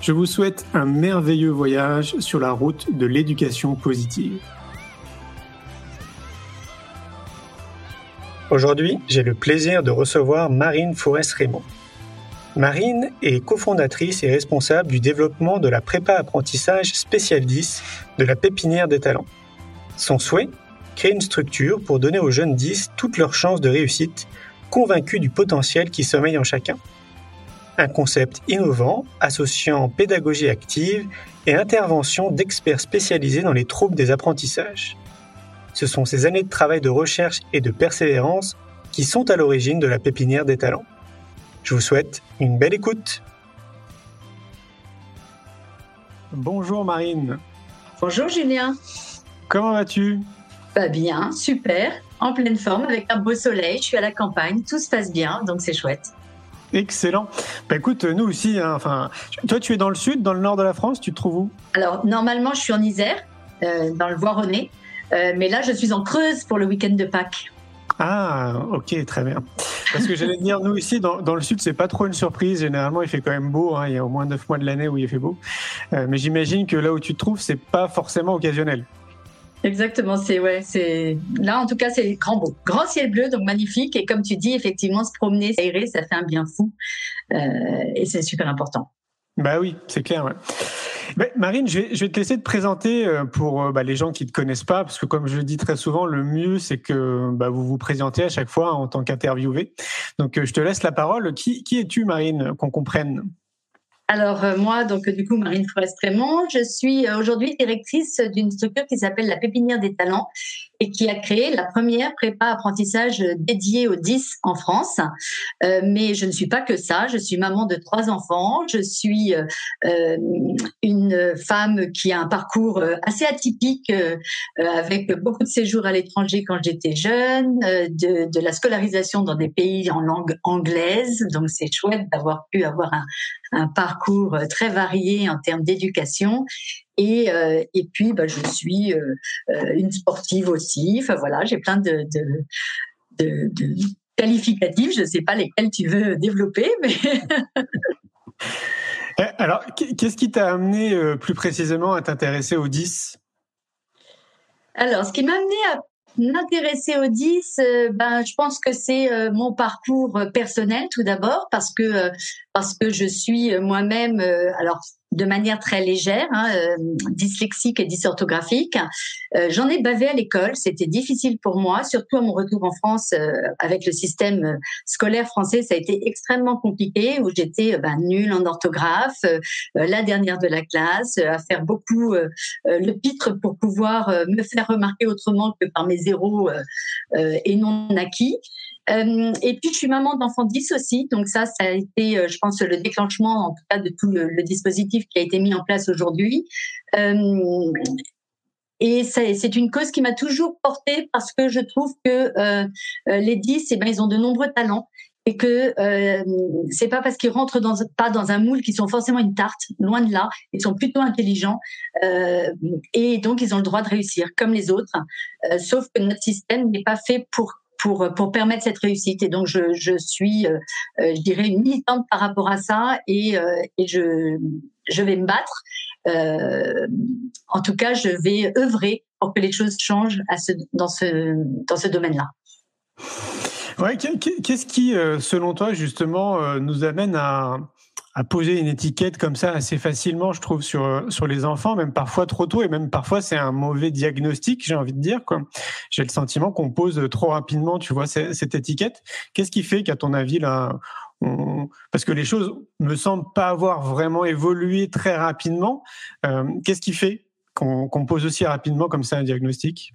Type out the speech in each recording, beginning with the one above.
Je vous souhaite un merveilleux voyage sur la route de l'éducation positive. Aujourd'hui, j'ai le plaisir de recevoir Marine Forest-Raymond. Marine est cofondatrice et responsable du développement de la prépa apprentissage spécial 10 de la pépinière des talents. Son souhait Créer une structure pour donner aux jeunes 10 toutes leurs chances de réussite, convaincus du potentiel qui sommeille en chacun. Un concept innovant associant pédagogie active et intervention d'experts spécialisés dans les troubles des apprentissages. Ce sont ces années de travail de recherche et de persévérance qui sont à l'origine de la pépinière des talents. Je vous souhaite une belle écoute. Bonjour Marine. Bonjour Julien. Comment vas-tu? Pas bien, super, en pleine forme avec un beau soleil, je suis à la campagne, tout se passe bien, donc c'est chouette. Excellent. Bah écoute, nous aussi, hein, enfin, toi tu es dans le sud, dans le nord de la France, tu te trouves où? Alors normalement je suis en Isère, euh, dans le Voironnais, euh, mais là, je suis en Creuse pour le week-end de Pâques. Ah, ok, très bien. Parce que j'allais dire, nous ici, dans, dans le sud, c'est pas trop une surprise. Généralement, il fait quand même beau. Hein. Il y a au moins neuf mois de l'année où il fait beau. Euh, mais j'imagine que là où tu te trouves, c'est pas forcément occasionnel. Exactement, c'est ouais, c'est là en tout cas c'est grand beau, grand ciel bleu donc magnifique et comme tu dis effectivement se promener, s'aérer, ça fait un bien fou euh, et c'est super important. Bah oui, c'est clair. Ouais. Marine, je vais, te laisser te présenter euh, pour euh, bah, les gens qui ne te connaissent pas, parce que comme je le dis très souvent, le mieux c'est que bah, vous vous présentez à chaque fois en tant qu'interviewé. Donc je te laisse la parole. Qui, qui es-tu, Marine, qu'on comprenne? Alors moi, donc du coup, Marine Forest-Raymond, je suis aujourd'hui directrice d'une structure qui s'appelle la Pépinière des Talents et qui a créé la première prépa apprentissage dédiée aux 10 en France. Euh, mais je ne suis pas que ça. Je suis maman de trois enfants. Je suis euh, une femme qui a un parcours assez atypique euh, avec beaucoup de séjours à l'étranger quand j'étais jeune, de, de, la scolarisation dans des pays en langue anglaise. Donc c'est chouette d'avoir pu avoir un, un parcours très varié en termes d'éducation et, euh, et puis, bah, je suis euh, euh, une sportive aussi. Enfin voilà, j'ai plein de, de, de, qualificatifs. Je ne sais pas lesquels tu veux développer, mais. Eh, alors, qu'est-ce qui t'a amené plus précisément à t'intéresser aux 10 Alors, ce qui m'a amené à m'intéresser aux 10, ben, je pense que c'est mon parcours personnel tout d'abord, parce que parce que je suis moi-même, alors de manière très légère, hein, euh, dyslexique et dysorthographique. Euh, J'en ai bavé à l'école, c'était difficile pour moi, surtout à mon retour en France euh, avec le système scolaire français, ça a été extrêmement compliqué, où j'étais ben, nulle en orthographe, la dernière de la classe, à faire beaucoup le pitre pour pouvoir me faire remarquer autrement que par mes zéros et non acquis. Euh, et puis, je suis maman d'enfants 10 aussi. Donc ça, ça a été, euh, je pense, le déclenchement, en tout cas, de tout le, dispositif qui a été mis en place aujourd'hui. Euh, et c'est une cause qui m'a toujours portée parce que je trouve que les 10, eh ben, ils ont de nombreux talents et que euh, c'est pas parce qu'ils rentrent pas dans un moule qu'ils sont forcément une tarte, loin de là. Ils sont plutôt intelligents et donc ils ont le droit de réussir comme les autres. sauf que notre système n'est pas fait pour pour, pour permettre cette réussite. Et donc, je, je suis, euh, euh, je dirais, une militante par rapport à ça et, euh, et je, je vais me battre. en tout cas, je vais œuvrer pour que les choses changent à ce, dans ce, dans ce domaine-là. Ouais, qu'est-ce qui, selon toi, justement, nous amène à, à poser une étiquette comme ça assez facilement, je trouve, sur, sur les enfants, même parfois trop tôt, et même parfois c'est un mauvais diagnostic, j'ai envie de dire. Quoi. J'ai le sentiment qu'on pose trop rapidement, tu vois, cette, étiquette. Qu'est-ce qui fait qu'à ton avis, là, parce que les choses me semblent pas avoir vraiment évolué très rapidement, euh, qu'est-ce qui fait qu'on pose aussi rapidement comme ça un diagnostic?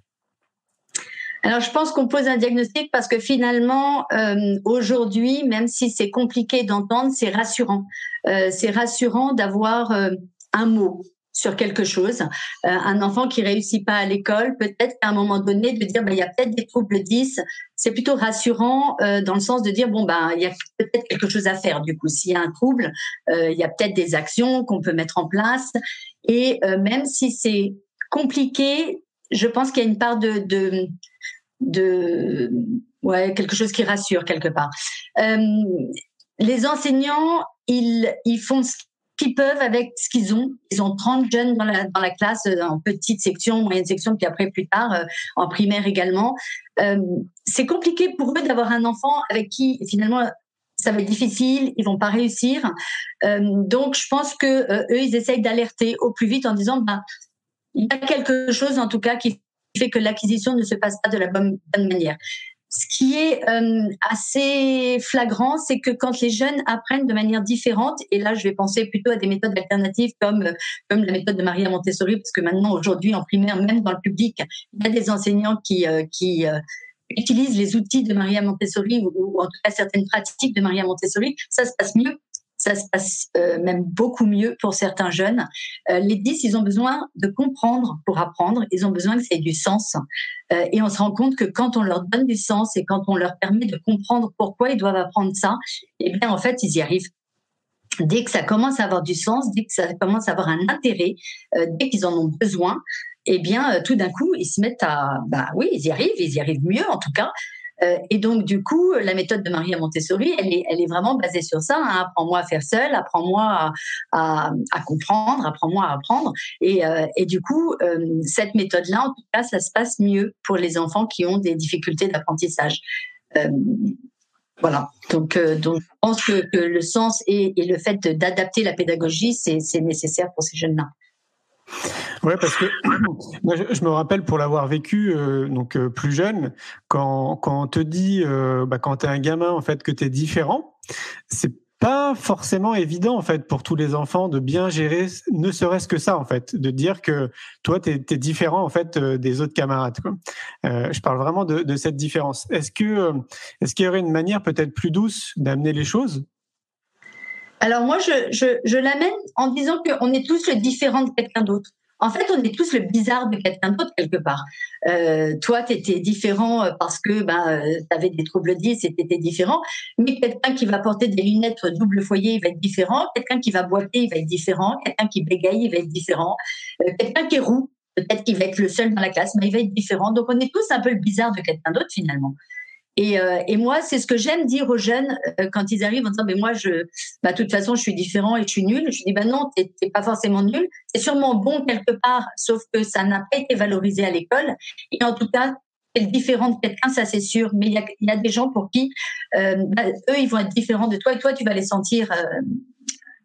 Alors, je pense qu'on pose un diagnostic parce que finalement, euh, aujourd'hui, même si c'est compliqué d'entendre, c'est rassurant. Euh, c'est rassurant d'avoir euh, un mot sur quelque chose. un enfant qui réussit pas à l'école, peut-être qu'à un moment donné, de dire, bah, il y a peut-être des troubles 10, c'est plutôt rassurant dans le sens de dire, bon, ben, il y a peut-être quelque chose à faire. Du coup, s'il y a un trouble, il y a peut-être des actions qu'on peut mettre en place. Et même si c'est compliqué, je pense qu'il y a une part de de ouais quelque chose qui rassure quelque part. Euh, les enseignants, ils ils font ce qu'ils peuvent avec ce qu'ils ont. Ils ont 30 jeunes dans la dans la classe euh, en petite section, moyenne section, puis après plus tard euh, en primaire également. C'est compliqué pour eux d'avoir un enfant avec qui finalement ça va être difficile, ils vont pas réussir. Donc je pense que eux ils essayent d'alerter au plus vite en disant ben il y a quelque chose en tout cas qui fait que l'acquisition ne se passe pas de la bonne, manière. Ce qui est euh, assez flagrant, c'est que quand les jeunes apprennent de manière différente, et là je vais penser plutôt à des méthodes alternatives comme comme la méthode de Maria Montessori, parce que maintenant aujourd'hui en primaire, même dans le public, il y a des enseignants qui euh, qui euh, utilisent les outils de Maria Montessori ou, en tout cas certaines pratiques de Maria Montessori, ça se passe mieux ça se passe euh, même beaucoup mieux pour certains jeunes. Euh, les 10, ils ont besoin de comprendre pour apprendre, ils ont besoin que ça ait du sens. Euh, et on se rend compte que quand on leur donne du sens et quand on leur permet de comprendre pourquoi ils doivent apprendre ça, eh bien en fait, ils y arrivent. Dès que ça commence à avoir du sens, dès que ça commence à avoir un intérêt, dès qu'ils en ont besoin, eh bien, tout d'un coup, ils se mettent à, bah oui, ils y arrivent, ils y arrivent mieux en tout cas, euh, et donc, du coup, la méthode de Maria Montessori, elle est, elle est vraiment basée sur ça. Hein. Apprends-moi à faire seul, apprends-moi à, comprendre, apprends-moi à apprendre. Et, euh, du coup, euh, cette méthode-là, en tout cas, ça se passe mieux pour les enfants qui ont des difficultés d'apprentissage. Voilà. Donc, je pense que, le sens et le fait d'adapter la pédagogie, c'est nécessaire pour ces jeunes-là. Ouais, parce que moi, je, me rappelle pour l'avoir vécu euh, donc euh, plus jeune, quand, quand on te dit, euh, bah, quand tu es un gamin, en fait, que tu es différent, c'est pas forcément évident en fait pour tous les enfants de bien gérer ne serait-ce que ça en fait de dire que toi tu es, différent en fait des autres camarades je parle vraiment de, de cette différence. Est-ce que est-ce qu'il y aurait une manière peut-être plus douce d'amener les choses alors moi, je, je, je l'amène en disant qu'on est tous le différent de quelqu'un d'autre. En fait, on est tous le bizarre de quelqu'un d'autre quelque part. Euh, toi, tu étais différent euh, parce que ben, euh, tu avais des troubles 10 et tu étais différent. Mais quelqu'un qui va porter des lunettes double foyer, il va être différent. Quelqu'un qui va boiter, il va être différent. Quelqu'un qui bégaye, il va être différent. Euh, quelqu'un qui est roux, peut-être qu'il va être le seul dans la classe, mais il va être différent. Donc, on est tous un peu le bizarre de quelqu'un d'autre finalement. Et, euh, et moi, c'est ce que j'aime dire aux jeunes euh, quand ils arrivent en disant, mais moi, je, bah, de toute façon, je suis différent et je suis nul. Je dis, bah non, t'es pas forcément nul. C'est sûrement bon quelque part, sauf que ça n'a pas été valorisé à l'école. Et en tout cas, être différent de quelqu'un, ça c'est sûr. Mais il y a, y a, des gens pour qui, euh, bah, eux, ils vont être différents de toi et toi, tu vas les sentir, euh,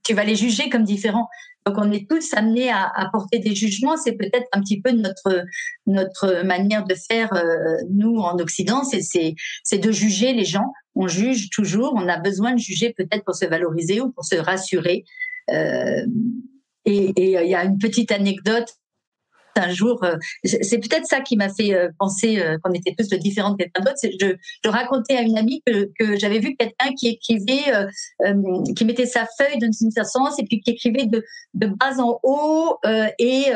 tu vas les juger comme différents. Donc on est tous amenés à, à porter des jugements. C'est peut-être un petit peu notre notre manière de faire euh, nous en Occident, c'est c'est de juger les gens. On juge toujours. On a besoin de juger peut-être pour se valoriser ou pour se rassurer. Euh, et il y a une petite anecdote un jour, euh, c'est peut-être ça qui m'a fait euh, penser euh, qu'on était tous différents de quelqu'un d'autre. Je, racontais à une amie que, j'avais vu quelqu'un qui écrivait, qui mettait sa feuille dans une sens et puis qui écrivait de, bas en haut et,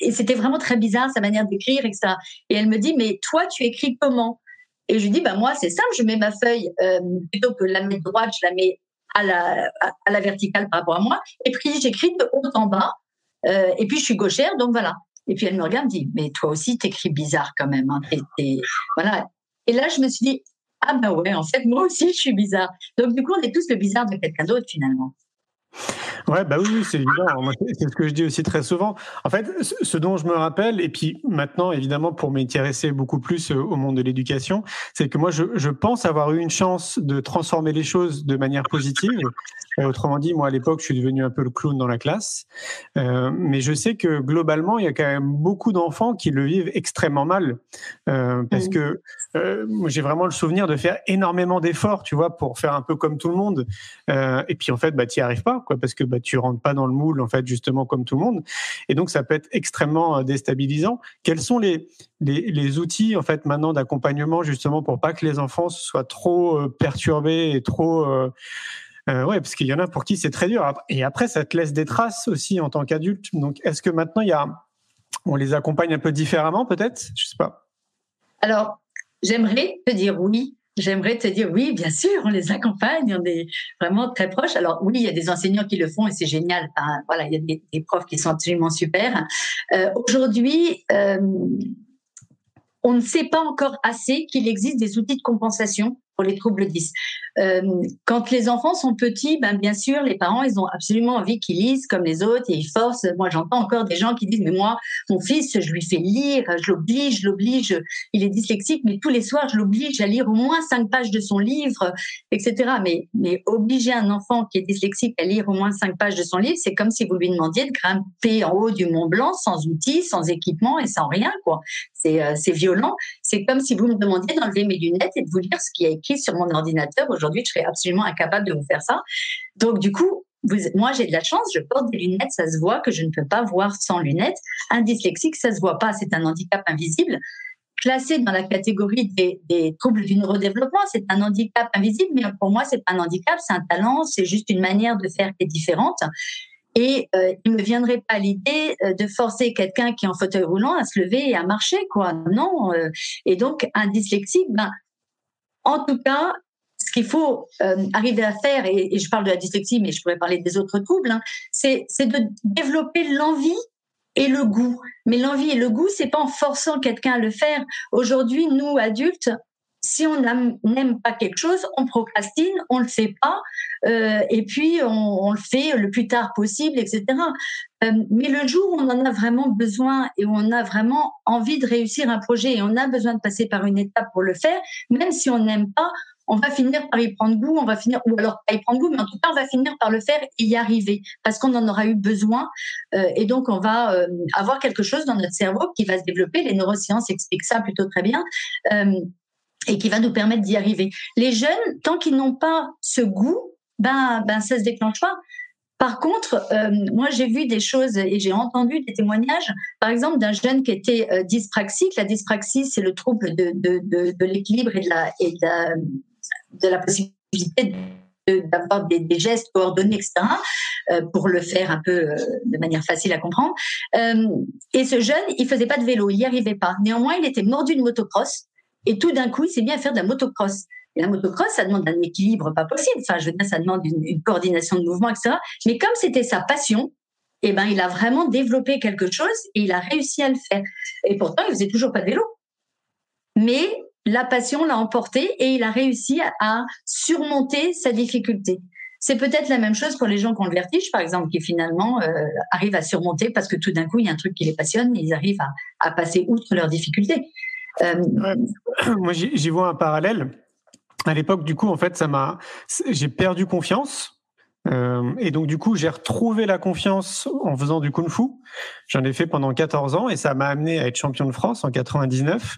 et c'était vraiment très bizarre sa manière d'écrire, etc. Et elle me dit, mais toi, tu écris comment? Et je lui dis, bah moi, c'est simple, je mets ma feuille plutôt que la mettre droite, je la mets à la, à la verticale par rapport à moi. Et puis j'écris de haut en bas. Et puis je suis gauchère, donc voilà. Et puis elle me regarde, me dit, mais toi aussi, t'écris bizarre quand même. Hein, voilà. Et là, je me suis dit, ah ben ouais, en fait, moi aussi, je suis bizarre. Donc du coup, on est tous le bizarre de quelqu'un d'autre finalement. Ouais, bah oui, c'est évident. C'est ce que je dis aussi très souvent. En fait, ce dont je me rappelle, et puis maintenant, évidemment, pour m'intéresser beaucoup plus euh, au monde de l'éducation, c'est que moi, je, je, pense avoir eu une chance de transformer les choses de manière positive. Euh, autrement dit, moi, à l'époque, je suis devenu un peu le clown dans la classe. Euh, mais je sais que globalement, il y a quand même beaucoup d'enfants qui le vivent extrêmement mal. Euh, parce mmh. que euh, j'ai vraiment le souvenir de faire énormément d'efforts, tu vois, pour faire un peu comme tout le monde. Et puis, en fait, bah, tu n'y arrives pas, parce que bah, tu rentres pas dans le moule, en fait, justement, comme tout le monde. Et donc, ça peut être extrêmement euh, déstabilisant. Quels sont les, les, les outils, en fait, maintenant d'accompagnement, justement, pour pas que les enfants soient trop euh, perturbés et trop... Euh, euh, ouais, parce qu'il y en a pour qui c'est très dur. Et après, ça te laisse des traces aussi en tant qu'adulte. Donc, est-ce que maintenant, il y a, on les accompagne un peu différemment, peut-être? Je sais pas. Alors, j'aimerais te dire oui. J'aimerais te dire oui, bien sûr, on les accompagne, on est vraiment très proches. Alors oui, il y a des enseignants qui le font et c'est génial. voilà, il y a des, profs qui sont absolument super. Euh, Aujourd'hui, euh, on ne sait pas encore assez qu'il existe des outils de compensation les troubles 10. Euh, quand les enfants sont petits, ben bien sûr, les parents, ils ont absolument envie qu'ils lisent comme les autres et ils forcent. Moi, j'entends encore des gens qui disent, mais moi, mon fils, je lui fais lire, je l'oblige, je l'oblige, il est dyslexique, mais tous les soirs, je l'oblige à lire au moins cinq pages de son livre, etc. Mais, mais obliger un enfant qui est dyslexique à lire au moins cinq pages de son livre, c'est comme si vous lui demandiez de grimper en haut du Mont Blanc sans outils, sans équipement et sans rien, quoi. C'est, euh, violent. C'est comme si vous me demandiez d'enlever mes lunettes et de vous lire ce qui est écrit sur mon ordinateur. Aujourd'hui, je serais absolument incapable de vous faire ça. Donc, du coup, vous, moi, j'ai de la chance, je porte des lunettes, ça se voit que je ne peux pas voir sans lunettes. Un dyslexique, ça se voit pas, c'est un handicap invisible. Classé dans la catégorie des, troubles du neurodéveloppement, c'est un handicap invisible, mais pour moi, c'est pas un handicap, c'est un talent, c'est juste une manière de faire qui est différente. Et euh, il me viendrait pas l'idée euh, de forcer quelqu'un qui est en fauteuil roulant à se lever et à marcher, quoi. Non. Euh. et donc, un dyslexique, ben, en tout cas, ce qu'il faut euh, arriver à faire, et, je parle de la dyslexie, mais je pourrais parler des autres troubles, hein, c'est de développer l'envie et le goût. Mais l'envie et le goût, c'est pas en forçant quelqu'un à le faire. Aujourd'hui, nous adultes, si on n'aime pas quelque chose, on procrastine, on le fait pas, euh, et puis on, le fait le plus tard possible, etc. Euh, mais le jour où on en a vraiment besoin et où on a vraiment envie de réussir un projet et on a besoin de passer par une étape pour le faire, même si on n'aime pas, on va finir par y prendre goût, on va finir, ou alors pas y prendre goût, mais en tout cas, on va finir par le faire et y arriver, parce qu'on en aura eu besoin. Euh, et donc, on va avoir quelque chose dans notre cerveau qui va se développer. Les neurosciences expliquent ça plutôt très bien. Et qui va nous permettre d'y arriver. Les jeunes, tant qu'ils n'ont pas ce goût, ben, ben, ça se déclenche pas. Par contre, euh, moi, j'ai vu des choses et j'ai entendu des témoignages, par exemple, d'un jeune qui était euh, dyspraxique. La dyspraxie, c'est le trouble de, de, de, l'équilibre et, de la, et de, la, possibilité d'avoir des, gestes coordonnés, etc., euh, pour le faire un peu de manière facile à comprendre. Et ce jeune, il faisait pas de vélo, il n'y arrivait pas. Néanmoins, il était mordu de motocross et tout d'un coup, il s'est mis à faire de la motocross. Et la motocross, ça demande un équilibre pas possible. Enfin, je veux dire, ça demande une, coordination de mouvement, etc. Mais comme c'était sa passion, eh ben, il a vraiment développé quelque chose et il a réussi à le faire. Et pourtant, il faisait toujours pas de vélo. Mais la passion l'a emporté et il a réussi à, surmonter sa difficulté. C'est peut-être la même chose pour les gens qui ont le vertige, par exemple, qui finalement euh, arrivent à surmonter parce que tout d'un coup, il y a un truc qui les passionne et ils arrivent à, à passer outre leurs difficultés. Euh, Moi, j'y vois un parallèle à l'époque, du coup, en fait, ça m'a, j'ai perdu confiance. Euh, et donc, du coup, j'ai retrouvé la confiance en faisant du kung-fu. J'en ai fait pendant 14 ans et ça m'a amené à être champion de France en 99.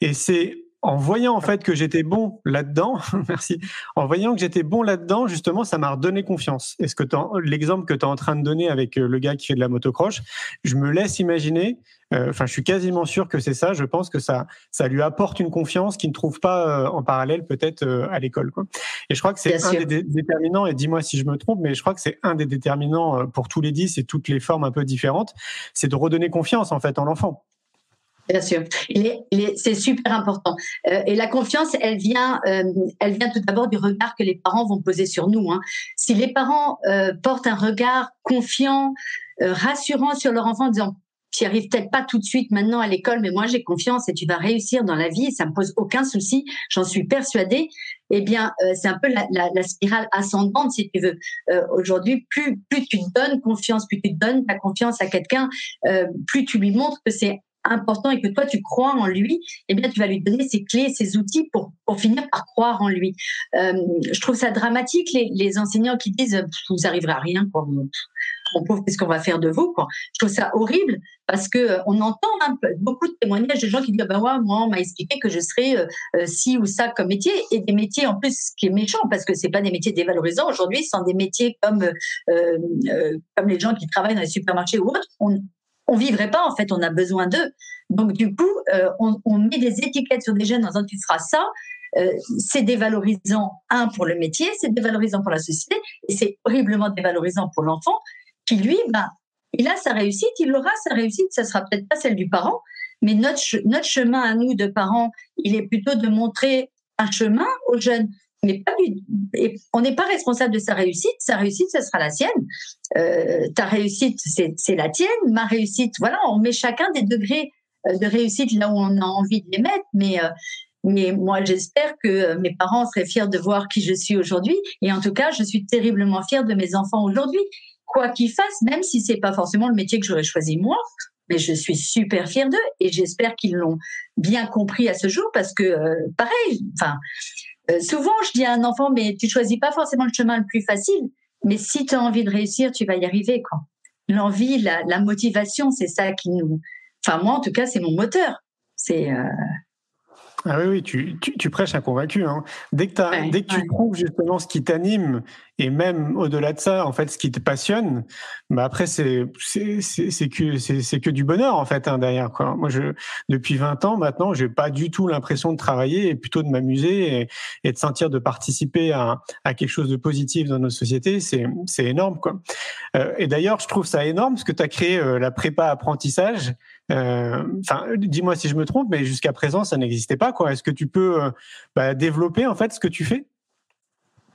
Et c'est en voyant en fait que j'étais bon là-dedans, merci, en voyant que j'étais bon là-dedans, justement, ça m'a redonné confiance. Est-ce que l'exemple que tu es en train de donner avec euh, le gars qui fait de la motocroche, je me laisse imaginer, euh, enfin, je suis quasiment sûr que c'est ça. Je pense que ça, ça lui apporte une confiance qu'il ne trouve pas euh, en parallèle peut-être à l'école. Quoi. Et je crois que c'est un des déterminants, et dis-moi si je me trompe, mais je crois que c'est un des déterminants pour tous les dix et toutes les formes un peu différentes, c'est de redonner confiance en fait en l'enfant. Bien sûr, c'est super important. Euh, et la confiance, elle vient, euh, elle vient tout d'abord du regard que les parents vont poser sur nous. Hein. Si les parents euh, portent un regard confiant, rassurant sur leur enfant, en disant tu n'y arrives peut-être pas tout de suite maintenant à l'école, mais moi j'ai confiance et tu vas réussir dans la vie, ça me pose aucun souci, j'en suis persuadée. Eh bien, euh, c'est un peu la, la, la, spirale ascendante, si tu veux. Euh, Aujourd'hui, plus, plus tu donnes confiance, plus tu donnes ta confiance à quelqu'un, euh, plus tu lui montres que c'est important et que toi tu crois en lui, eh bien tu vas lui donner ses clés, ses outils pour, pour finir par croire en lui. Euh, je trouve ça dramatique les, enseignants qui disent vous arriverez à rien quoi. Mon pauvre, qu'est-ce qu'on va faire de vous quoi? Je trouve ça horrible parce que euh, on entend beaucoup de témoignages de gens qui disent bah ouais, moi on m'a expliqué que je serais euh, euh, ci ou ça comme métier et des métiers en plus qui est méchant parce que c'est pas des métiers dévalorisants aujourd'hui, ce sont des métiers comme comme les gens qui travaillent dans les supermarchés ou autres. On vivrait pas en fait, on a besoin d'eux. Donc du coup, euh, on, met des étiquettes sur des jeunes en disant tu feras ça. Euh, c'est dévalorisant un pour le métier, c'est dévalorisant pour la société et c'est horriblement dévalorisant pour l'enfant qui lui, ben, il a sa réussite, il aura sa réussite, ça sera peut-être pas celle du parent, mais notre notre chemin à nous de parents, il est plutôt de montrer un chemin aux jeunes on n'est pas responsable de sa réussite. Sa réussite, ce sera la sienne. Euh, ta réussite, c'est la tienne. Ma réussite, voilà, on met chacun des degrés euh, de réussite là où on a envie de les mettre. Mais, euh, moi, j'espère que mes parents seraient fiers de voir qui je suis aujourd'hui. Et en tout cas, je suis terriblement fière de mes enfants aujourd'hui. Quoi qu'ils fassent, même si c'est pas forcément le métier que j'aurais choisi moi, mais je suis super fière d'eux et j'espère qu'ils l'ont bien compris à ce jour parce que, pareil, enfin, euh, souvent, je dis à un enfant, mais tu choisis pas forcément le chemin le plus facile, mais si tu as envie de réussir, tu vas y arriver. quoi. L'envie, la, la, motivation, c'est ça qui nous... Enfin, moi, en tout cas, c'est mon moteur. C'est... Euh... Ah oui, oui, tu, tu, tu prêches un convaincu. Hein. Dès que, ouais, dès que ouais. tu trouves justement ce qui t'anime et même au-delà de ça, en fait, ce qui te passionne, bah après c'est c'est que c'est que du bonheur en fait hein, derrière quoi. Moi, je depuis 20 ans maintenant, j'ai pas du tout l'impression de travailler et plutôt de m'amuser et, et, de sentir de participer à, à quelque chose de positif dans notre société. C'est c'est énorme quoi. Euh, et d'ailleurs, je trouve ça énorme parce que tu as créé euh, la prépa apprentissage. Euh, dis-moi si je me trompe, mais jusqu'à présent, ça n'existait pas. Quoi Est-ce que tu peux euh, bah, développer en fait ce que tu fais?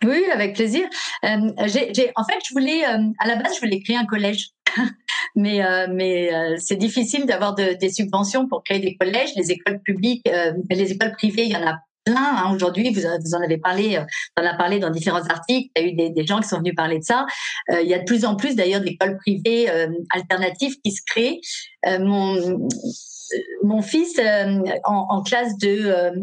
Oui, avec plaisir. Euh, en fait, je voulais, à la base, je voulais créer un collège. mais mais c'est difficile d'avoir de, des subventions pour créer des collèges. Les écoles publiques, les écoles privées, il y en a hein, aujourd'hui. Vous, en avez parlé, on en a parlé dans différents articles. Il y a eu des, gens qui sont venus parler de ça. Euh, il y a de plus en plus d'ailleurs d'écoles privées euh, alternatives qui se créent. Euh, mon fils en, classe de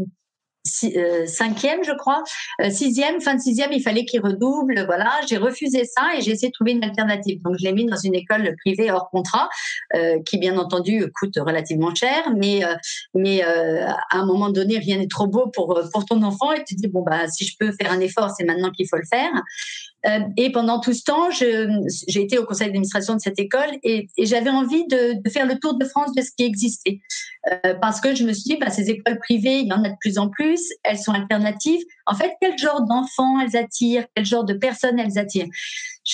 euh, cinquième, je crois, euh, sixième, fin de sixième, il fallait qu'il redouble. Voilà, j'ai refusé ça et j'ai essayé de trouver une alternative. Donc, je l'ai mis dans une école privée hors contrat, euh, qui bien entendu coûte relativement cher, mais euh, mais euh, à un moment donné, rien n'est trop beau pour pour ton enfant et tu te dis bon bah si je peux faire un effort, c'est maintenant qu'il faut le faire. Euh, et pendant tout ce temps, j'ai été au conseil d'administration de cette école et, et j'avais envie de, de, faire le tour de France de ce qui existait. Euh, parce que je me suis dit, bah, ces écoles privées, il y en a de plus en plus, elles sont alternatives. En fait, quel genre d'enfants elles attirent, quel genre de personnes elles attirent?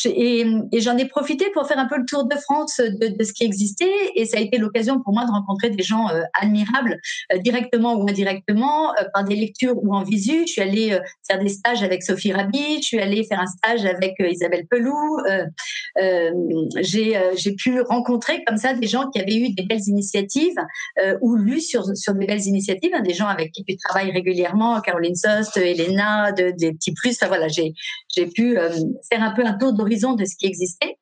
Et, j'en ai profité pour faire un peu le tour de France de, de ce qui existait et ça a été l'occasion pour moi de rencontrer des gens euh, admirables euh, directement ou indirectement euh, par des lectures ou en visu. Je suis allée euh, faire des stages avec Sophie Rabi, je suis allée faire un stage avec euh, Isabelle Pelou. J'ai pu rencontrer comme ça des gens qui avaient eu des belles initiatives ou lu sur, sur des belles initiatives, hein, des gens avec qui tu travailles régulièrement, Caroline Sost, Elena, de, des petits plus. Enfin, voilà, j'ai pu faire un peu un tour d'horizon de ce qui existait.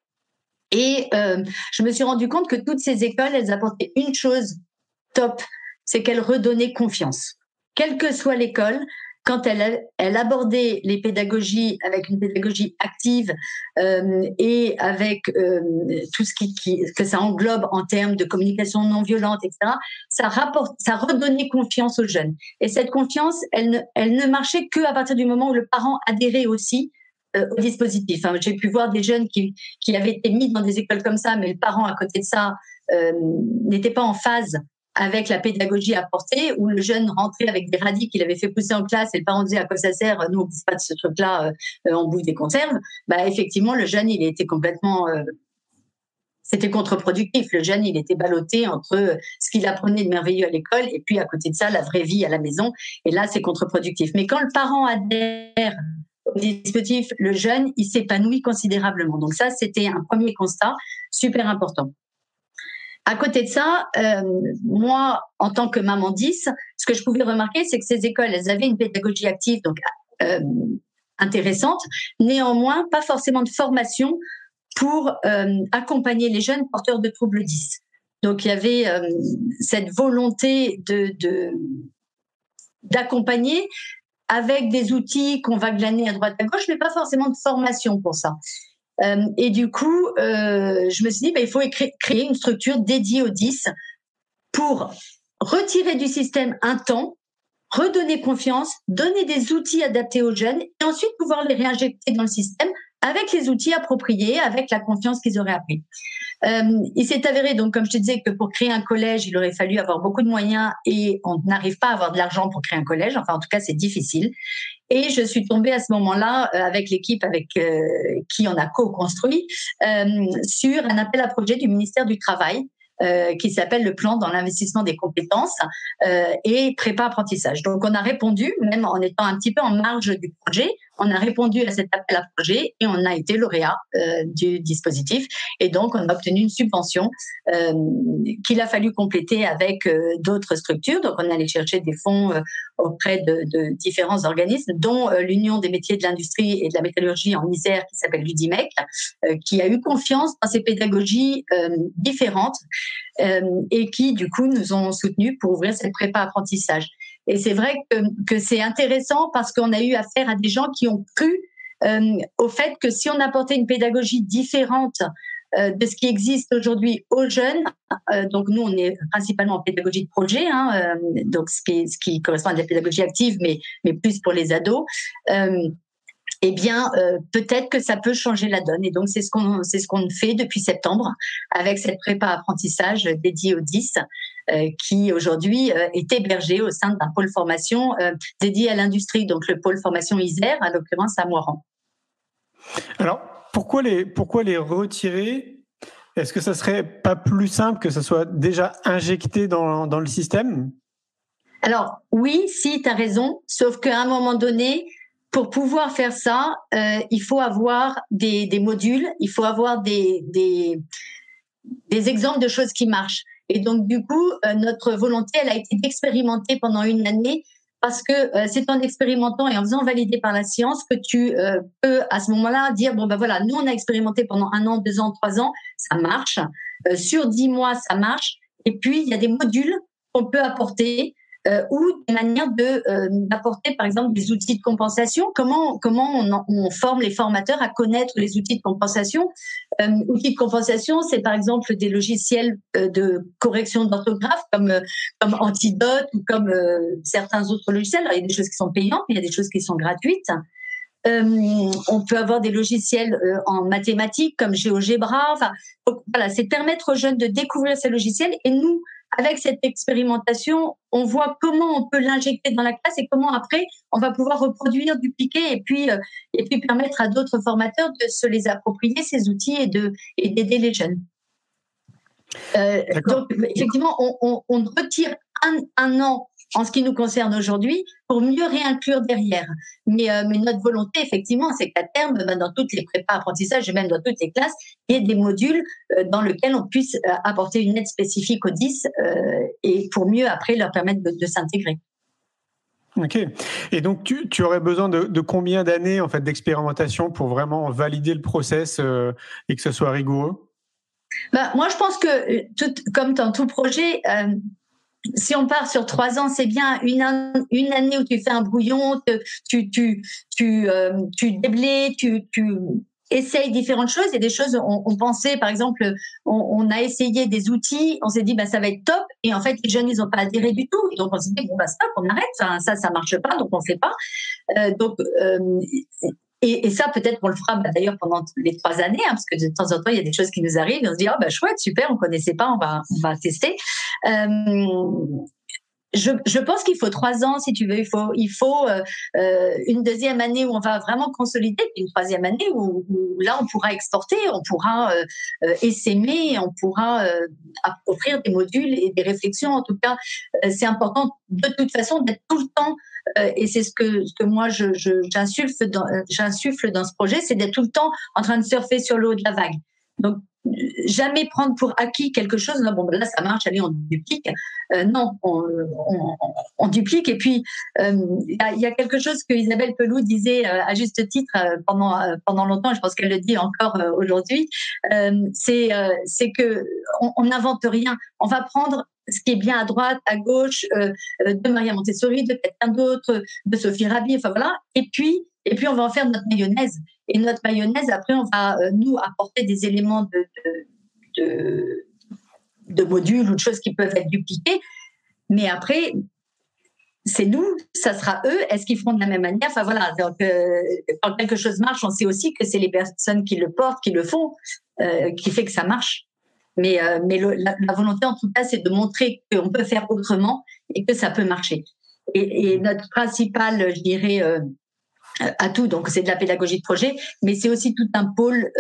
Et euh, je me suis rendu compte que toutes ces écoles, elles apportaient une chose top, c'est qu'elles redonnaient confiance. Quelle que soit l'école, quand elle, elle abordait les pédagogies avec une pédagogie active euh, et avec euh, tout ce qui, qui, que ça englobe en termes de communication non violente, etc., ça, rapporte, ça redonnait confiance aux jeunes. Et cette confiance, elle ne, elle ne marchait que à partir du moment où le parent adhérait aussi au dispositif. Enfin, J'ai pu voir des jeunes qui, qui avaient été mis dans des écoles comme ça, mais le parent à côté de ça euh, n'était pas en phase avec la pédagogie apportée, où le jeune rentrait avec des radis qu'il avait fait pousser en classe et le parent disait à quoi ça sert, nous on bouffe pas de ce truc-là, euh, on bouffe des conserves. Bah effectivement, le jeune il était complètement euh, c'était contre-productif. Le jeune, il était ballotté entre ce qu'il apprenait de merveilleux à l'école et puis à côté de ça, la vraie vie à la maison. Et là, c'est contre-productif. Mais quand le parent adhère dispositif, le jeune, il s'épanouit considérablement. Donc ça, c'était un premier constat super important. À côté de ça, euh, moi, en tant que maman 10, ce que je pouvais remarquer, c'est que ces écoles, elles avaient une pédagogie active, donc euh, intéressante, néanmoins pas forcément de formation pour euh, accompagner les jeunes porteurs de troubles 10. Donc il y avait cette volonté de d'accompagner avec des outils qu'on va glaner à droite à gauche, mais pas forcément de formation pour ça. Euh, et du coup, euh, je me suis dit, bah, il faut créer une structure dédiée aux 10 pour retirer du système un temps, redonner confiance, donner des outils adaptés aux jeunes et ensuite pouvoir les réinjecter dans le système avec les outils appropriés, avec la confiance qu'ils auraient appris. Euh, il s'est avéré, donc, comme je te disais, que pour créer un collège, il aurait fallu avoir beaucoup de moyens et on n'arrive pas à avoir de l'argent pour créer un collège. Enfin, en tout cas, c'est difficile. Et je suis tombée à ce moment-là euh, avec l'équipe avec euh, qui on a co-construit euh, sur un appel à projet du ministère du Travail euh, qui s'appelle le plan dans l'investissement des compétences euh, et prépa apprentissage. Donc on a répondu, même en étant un petit peu en marge du projet, on a répondu à cet appel à projet et on a été lauréat euh, du dispositif. Et donc on a obtenu une subvention euh, qu'il a fallu compléter avec euh, d'autres structures. Donc on allé chercher des fonds auprès de, de, différents organismes, dont l'Union des métiers de l'industrie et de la métallurgie en Isère, qui s'appelle l'UDIMEC, qui a eu confiance dans ces pédagogies différentes et qui du coup nous ont soutenus pour ouvrir cette prépa apprentissage. Et c'est vrai que, c'est intéressant parce qu'on a eu affaire à des gens qui ont cru euh, au fait que si on apportait une pédagogie différente euh, de ce qui existe aujourd'hui aux jeunes. Euh, donc nous, on est principalement en pédagogie de projet, hein, donc ce qui, correspond à de la pédagogie active, mais plus pour les ados eh bien, euh, peut-être que ça peut changer la donne. Et donc, c'est ce qu'on c'est ce qu'on fait depuis septembre avec cette prépa apprentissage dédiée aux 10, euh, qui aujourd'hui euh, est hébergée au sein d'un pôle formation dédié à l'industrie, donc le pôle formation Isère, à l'occurrence à Moiran. Alors, pourquoi les pourquoi les retirer? Est-ce que ça serait pas plus simple que ça soit déjà injecté dans, dans le système? Alors oui, si, tu as raison, sauf qu'à un moment donné, pour pouvoir faire ça, euh, il faut avoir des, des, modules, il faut avoir des, des, exemples de choses qui marchent. Et donc, du coup, euh, notre volonté, elle a été d'expérimenter pendant une année parce que euh, c'est en expérimentant et en faisant valider par la science que tu peux à ce moment-là dire bon ben voilà nous on a expérimenté pendant un an deux ans trois ans ça marche sur dix mois ça marche et puis il y a des modules qu'on peut apporter euh, ou des manières de euh, d'apporter par exemple des outils de compensation. Comment comment on, forme les formateurs à connaître les outils de compensation? Euh, Outils de compensation, c'est par exemple des logiciels euh, de correction d'orthographe comme comme Antidote ou comme certains autres logiciels. Il y a des choses qui sont payantes, mais il y a des choses qui sont gratuites. Euh, on peut avoir des logiciels euh, en mathématiques comme GeoGebra. Enfin, voilà, c'est permettre aux jeunes de découvrir ces logiciels. Et nous, avec cette expérimentation, on voit comment on peut l'injecter dans la classe et comment après on va pouvoir reproduire, dupliquer et puis euh, et puis permettre à d'autres formateurs de se les approprier ces outils et de et d'aider les jeunes. Euh, donc effectivement, on, on, retire un, un an en ce qui nous concerne aujourd'hui pour mieux réinclure derrière. Mais, euh, mais notre volonté, effectivement, c'est qu'à terme, ben, dans toutes les prépas apprentissages et même dans toutes les classes, il y ait des modules euh, dans lesquels on puisse euh, apporter une aide spécifique aux 10 et pour mieux après leur permettre de, de s'intégrer. Ok. Et donc, tu, tu aurais besoin de, de combien d'années en fait d'expérimentation pour vraiment valider le process et que ce soit rigoureux? Bah, moi, je pense que, tout, comme dans tout projet, euh, si on part sur trois ans, c'est bien. Une, une année où tu fais un brouillon, tu, tu, tu, euh, tu déblais, tu, tu essayes différentes choses. Il y a des choses, on, on pensait, par exemple, on, a essayé des outils, on s'est dit, bah, ça va être top. Et en fait, les jeunes, ils n'ont pas adhéré du tout. Donc, on s'est dit, bon, bah, stop, on arrête. Enfin, ça, ça marche pas, donc on fait pas. Euh, donc, euh, et, ça, peut-être qu'on le fera bah, d'ailleurs pendant les trois années, hein, parce que de temps en temps, il y a des choses qui nous arrivent, et on se dit, oh, bah, chouette, super, on connaissait pas, on va, on va tester. Euh, je, je, pense qu'il faut trois ans, si tu veux. Il faut, il faut euh, euh une deuxième année où on va vraiment consolider, puis une troisième année où, là, on pourra exporter, on pourra euh, essaimer, on pourra offrir des modules et des réflexions. En tout cas, c'est important de toute façon d'être tout le temps et c'est ce que, que moi j'insuffle dans, j'insuffle dans ce projet, c'est d'être tout le temps en train de surfer sur l'eau de la vague. Donc jamais prendre pour acquis quelque chose. Non, bon, ben là, ça marche, allez, on duplique. Euh, non, on, on, duplique. Et puis, euh, il y, a quelque chose que Isabelle Pelou disait euh, à juste titre pendant, pendant longtemps, je pense qu'elle le dit encore aujourd'hui, c'est c'est que on n'invente rien. On va prendre ce qui est bien à droite, à gauche, de Maria Montessori, de quelqu'un d'autre, de Sophie Rabi, enfin voilà. Et puis, et puis on va en faire notre mayonnaise. Et notre mayonnaise, après, on va nous apporter des éléments de, modules ou de choses qui peuvent être dupliquées. Mais après, c'est nous, ça sera eux. Est-ce qu'ils feront de la même manière? Enfin voilà, euh, quand quelque chose marche, on sait aussi que c'est les personnes qui le portent, qui le font, euh, qui fait que ça marche. Mais, euh, mais la, volonté, en tout cas, c'est de montrer qu'on peut faire autrement et que ça peut marcher. Et, et notre principal, je dirais, atout, donc c'est de la pédagogie de projet, mais c'est aussi tout un pôle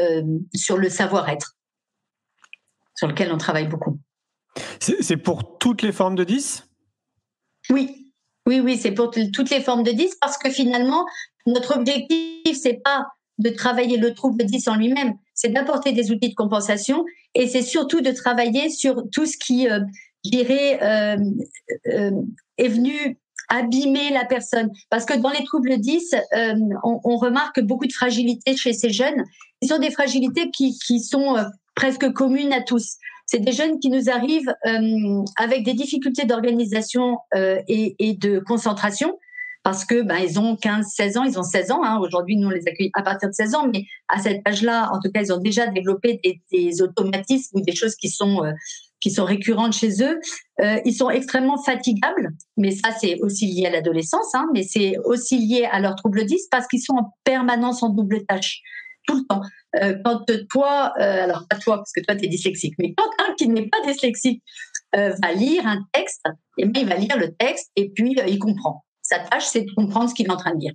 sur le savoir-être, sur lequel on travaille beaucoup. C'est pour toutes les formes de 10 Oui, oui, oui, c'est pour toutes les formes de 10 parce que finalement, notre objectif, c'est pas de travailler le trouble 10 en lui-même, c'est d'apporter des outils de compensation et c'est surtout de travailler sur tout ce qui, euh, je dirais, euh, euh, est venu abîmer la personne. Parce que dans les troubles 10, on, on, remarque beaucoup de fragilité chez ces jeunes. Ce sont des fragilités qui, sont presque communes à tous. C'est des jeunes qui nous arrivent euh, avec des difficultés d'organisation euh, et, de concentration parce que ben ils ont 15, 16 ans, ils ont 16 ans. Hein. Aujourd'hui, nous on les accueille à partir de 16 ans, mais à cet âge-là, en tout cas, ils ont déjà développé des, automatismes ou des choses qui sont euh, qui sont récurrentes chez eux. Euh, ils sont extrêmement fatigables, mais ça c'est aussi lié à l'adolescence, hein, mais c'est aussi lié à leur trouble 10 parce qu'ils sont en permanence en double tâche tout le temps. Euh, quand toi, alors pas toi parce que toi tu es dyslexique, mais quand un qui n'est pas dyslexique va lire un texte, et eh bien, il va lire le texte et puis il comprend. Sa tâche, c'est de comprendre ce qu'il est en train de lire.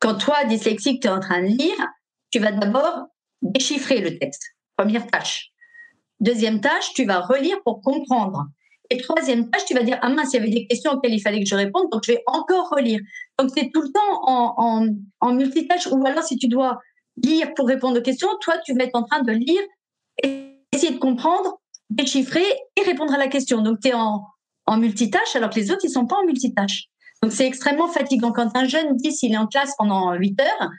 Quand toi, dyslexique, tu es en train de lire, tu vas d'abord déchiffrer le texte. Première tâche. Deuxième tâche, tu vas relire pour comprendre. Et troisième tâche, tu vas dire, ah mince, il y avait des questions auxquelles il fallait que je réponde, donc je vais encore relire. Donc c'est tout le temps en, en, multitâche, ou alors si tu dois lire pour répondre aux questions, toi, tu vas être en train de lire, essayer de comprendre, déchiffrer et répondre à la question. Donc, tu es en, en multitâche alors que les autres, ils sont pas en multitâche. Donc, c'est extrêmement fatigant. Quand un jeune dit s'il est en classe pendant 8 heures,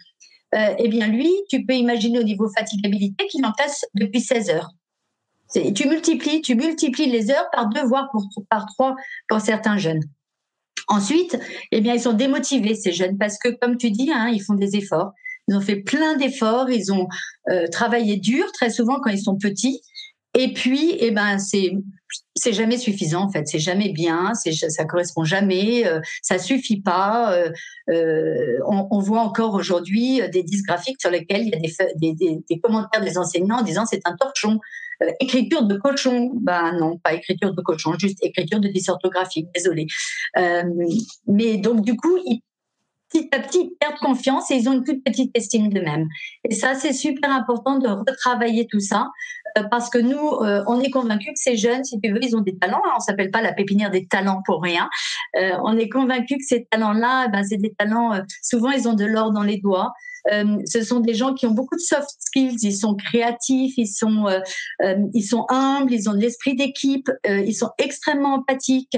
euh, eh bien, lui, tu peux imaginer au niveau fatigabilité qu'il est en classe depuis 16 heures. Tu multiplies, tu multiplies les heures par deux, voire par trois pour certains jeunes. Ensuite, eh bien, ils sont démotivés, ces jeunes, parce que, comme tu dis, hein, ils font des efforts. Ils ont fait plein d'efforts, ils ont euh, travaillé dur très souvent quand ils sont petits. Et puis, eh ben, c'est c'est jamais suffisant en fait, c'est jamais bien, c'est ça correspond jamais, euh, ça suffit pas. Euh, euh on, voit encore aujourd'hui des disques graphiques sur lesquels il y a des, commentaires des enseignants en disant c'est un torchon. Euh, écriture de cochon, ben non, pas écriture de cochon, juste écriture de dysorthographique, désolé. mais donc du coup, ils petit à petit, ils perdent confiance et ils ont une toute petite estime d'eux-mêmes. Et ça, c'est super important de retravailler tout ça euh, parce que nous, euh, on est convaincus que ces jeunes, si tu veux, ils ont des talents. On s'appelle pas la pépinière des talents pour rien. Euh, on est convaincus que ces talents-là, ben, c'est des talents. souvent, ils ont de l'or dans les doigts. ce sont des gens qui ont beaucoup de soft skills. Ils sont créatifs, ils sont, ils sont humbles, ils ont de l'esprit d'équipe, ils sont extrêmement empathiques.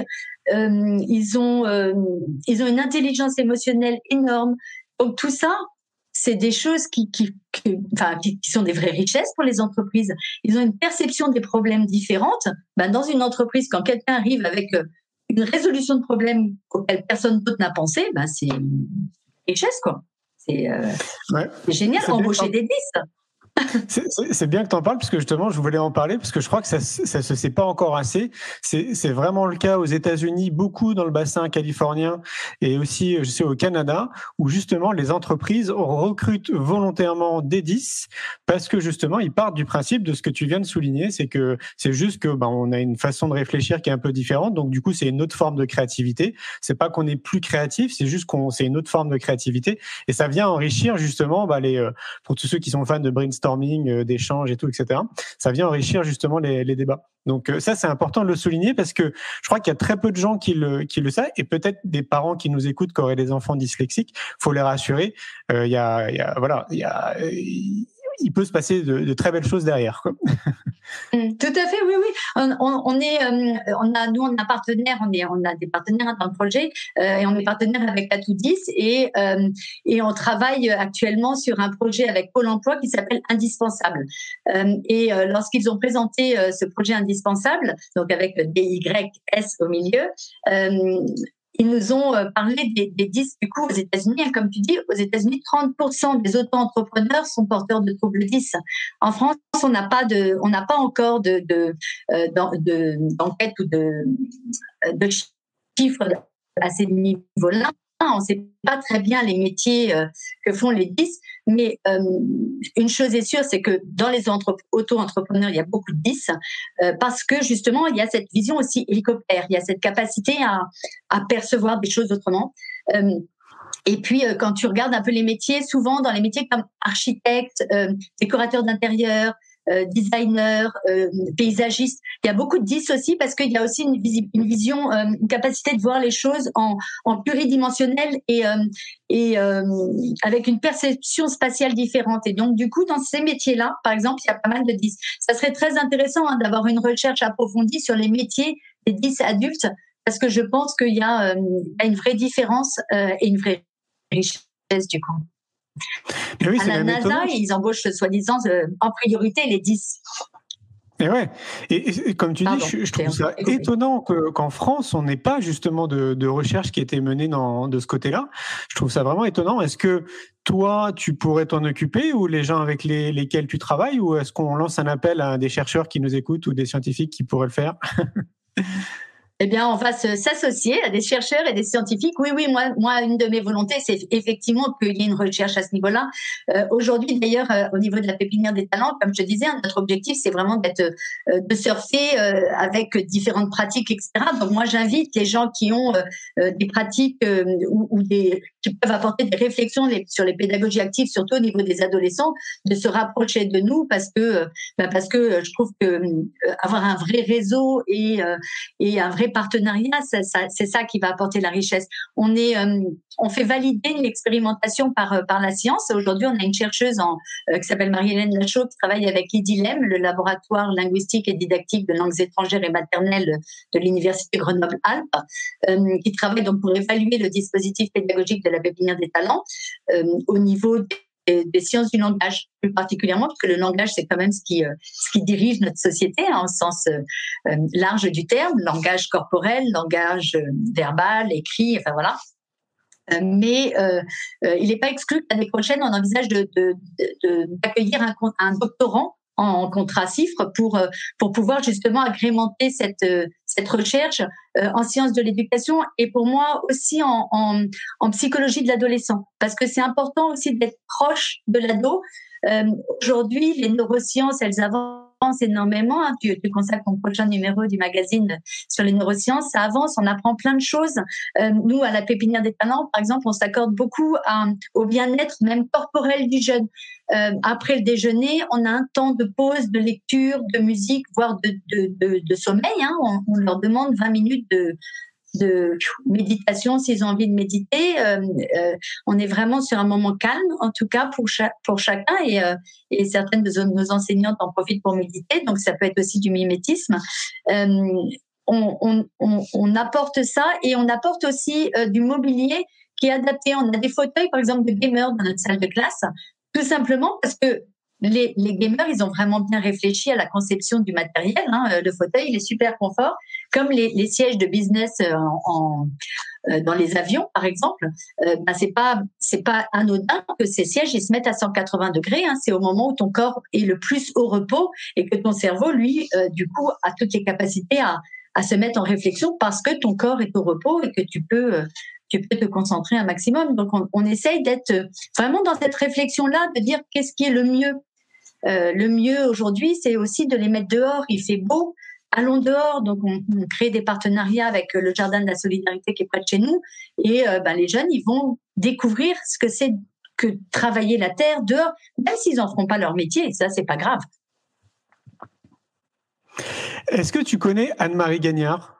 Euh, ils ont euh, ils ont une intelligence émotionnelle énorme. Donc tout ça, c'est des choses qui, qui, qui, enfin, qui, sont des vraies richesses pour les entreprises. Ils ont une perception des problèmes différentes. Ben, dans une entreprise, quand quelqu'un arrive avec euh, une résolution de problème auquel personne d'autre n'a pensé, ben, c'est une richesse, quoi. C'est euh, ouais. génial, embaucher des 10. C'est bien que tu en parles, parce que justement, je voulais en parler, parce que je crois que ça ne se sait pas encore assez. C'est vraiment le cas aux États-Unis, beaucoup dans le bassin californien et aussi, je sais, au Canada, où justement les entreprises recrutent volontairement des 10 parce que justement, ils partent du principe de ce que tu viens de souligner, c'est que c'est juste que ben, on a une façon de réfléchir qui est un peu différente. Donc, du coup, c'est une autre forme de créativité. C'est pas qu'on est plus créatif, c'est juste qu'on c'est une autre forme de créativité. Et ça vient enrichir justement bah, les, euh, pour tous ceux qui sont fans de brainstorm euh, d'échanges et tout, etc. Ça vient enrichir justement les, débats. Donc euh, ça, c'est important de le souligner parce que je crois qu'il y a très peu de gens qui le, savent et peut-être des parents qui nous écoutent qui auraient des enfants dyslexiques. Faut les rassurer. Euh, il y a, voilà, il y a il peut se passer de, très belles choses derrière. Mmh, tout à fait, oui, oui. On, est, on a, nous, on a partenaire, on on a des partenaires dans le projet et on est partenaire avec Atoudis et et on travaille actuellement sur un projet avec Pôle Emploi qui s'appelle Indispensable. et lorsqu'ils ont présenté ce projet indispensable, donc avec DYS au milieu, ils nous ont euh, parlé des, des disques du coup aux États-Unis. Comme tu dis, aux États-Unis, 30% des auto-entrepreneurs sont porteurs de troubles 10. En France, on n'a pas de, on n'a pas encore de, de, euh, d'enquête ou de, de chiffres à ces niveaux-là on ne sait pas très bien les métiers euh, que font les 10, mais euh, une chose est sûre, c'est que dans les auto-entrepreneurs, il y a beaucoup de 10, euh, parce que justement, il y a cette vision aussi hélicoptère, il y a cette capacité à, à percevoir des choses autrement. Et puis, quand tu regardes un peu les métiers, souvent dans les métiers comme architecte, décorateur d'intérieur, euh, designer, euh, paysagiste. Il y a beaucoup de 10 aussi parce qu'il y a aussi une, vision, euh, une capacité de voir les choses en, en pluridimensionnel et, et avec une perception spatiale différente. Et donc, du coup, dans ces métiers-là, par exemple, il y a pas mal de 10. Ça serait très intéressant hein, d'avoir une recherche approfondie sur les métiers des 10 adultes parce que je pense qu'il y a une vraie différence et une vraie richesse du coup à la NASA, ils embauchent soi-disant euh, en priorité les 10. Et ouais. Et, comme tu dis, je, trouve ça étonnant qu'en France, on n'ait pas justement de, recherche qui ait été menée dans, de ce côté-là. Je trouve ça vraiment étonnant. Est-ce que toi, tu pourrais t'en occuper ou les gens avec lesquels tu travailles ou est-ce qu'on lance un appel à des chercheurs qui nous écoutent ou des scientifiques qui pourraient le faire? eh bien, on va s'associer à des chercheurs et des scientifiques. Oui, oui, moi, moi, une de mes volontés, c'est effectivement qu'il y ait une recherche à ce niveau-là. Euh, Aujourd'hui, d'ailleurs, euh, au niveau de la pépinière des talents, comme je disais, notre objectif, c'est vraiment d'être, euh, de surfer euh, avec différentes pratiques, etc. Donc, moi, j'invite les gens qui ont des pratiques ou, ou, des, qui peuvent apporter des réflexions sur les pédagogies actives, surtout au niveau des adolescents, de se rapprocher de nous parce que, bah, parce que je trouve que avoir un vrai réseau et, et un vrai partenariats, c'est ça qui va apporter la richesse. On est, euh, on fait valider une expérimentation par euh, par la science. Aujourd'hui, on a une chercheuse euh, qui s'appelle Marie-Hélène Lachaud qui travaille avec l'IDILEM, le laboratoire linguistique et didactique de langues étrangères et maternelles de l'université Grenoble-Alpes, qui travaille donc pour évaluer le dispositif pédagogique de la pépinière des talents au niveau des des, sciences du langage, plus particulièrement, parce que le langage, c'est quand même ce qui, euh, ce qui dirige notre société, en hein, sens euh, euh, large du terme, langage corporel, langage verbal, écrit, enfin voilà. Mais il n'est pas exclu que l'année prochaine, on envisage d'accueillir de, de, un doctorant en contrat CIFRE pour euh, pour pouvoir justement agrémenter cette euh, cette recherche euh, en sciences de l'éducation et pour moi aussi en, en, en psychologie de l'adolescent parce que c'est important aussi d'être proche de l'ado. Aujourd'hui, les neurosciences, elles avancent énormément. Hein. Tu, tu, consacres ton prochain numéro du magazine sur les neurosciences. Ça avance, on apprend plein de choses. Euh, nous, à la pépinière des talents, par exemple, on s'accorde beaucoup au bien-être même corporel du jeune. Euh, après le déjeuner, on a un temps de pause, de lecture, de musique, voire de, sommeil. Hein. On, leur demande 20 minutes de, de méditation s'ils ont envie de méditer. Euh, euh, on est vraiment sur un moment calme, en tout cas pour, pour chacun, et, euh, et certaines de nos enseignantes en profitent pour méditer, donc ça peut être aussi du mimétisme. On, on, on, on, apporte ça et on apporte aussi du mobilier qui est adapté. On a des fauteuils, par exemple, de gamers dans notre salle de classe, tout simplement parce que les, les, gamers, ils ont vraiment bien réfléchi à la conception du matériel. Hein. Le fauteuil, il est super confort, comme les, les sièges de business euh, en, en, euh, dans les avions, par exemple. Euh, bah, c'est pas c'est pas anodin que ces sièges ils se mettent à 180 degrés. Hein. C'est au moment où ton corps est le plus au repos et que ton cerveau, lui, euh, du coup, a toutes les capacités à, à se mettre en réflexion parce que ton corps est au repos et que tu peux tu peux te concentrer un maximum. Donc, on, on essaye d'être vraiment dans cette réflexion-là, de dire qu'est-ce qui est le mieux euh, le mieux aujourd'hui, c'est aussi de les mettre dehors. Il fait beau, allons dehors. Donc, on, crée des partenariats avec euh, le Jardin de la Solidarité qui est près de chez nous. Et euh, ben, les jeunes, ils vont découvrir ce que c'est que travailler la terre dehors, même s'ils n'en feront pas leur métier. Ça, c'est pas grave. Est-ce que tu connais Anne-Marie Gagnard?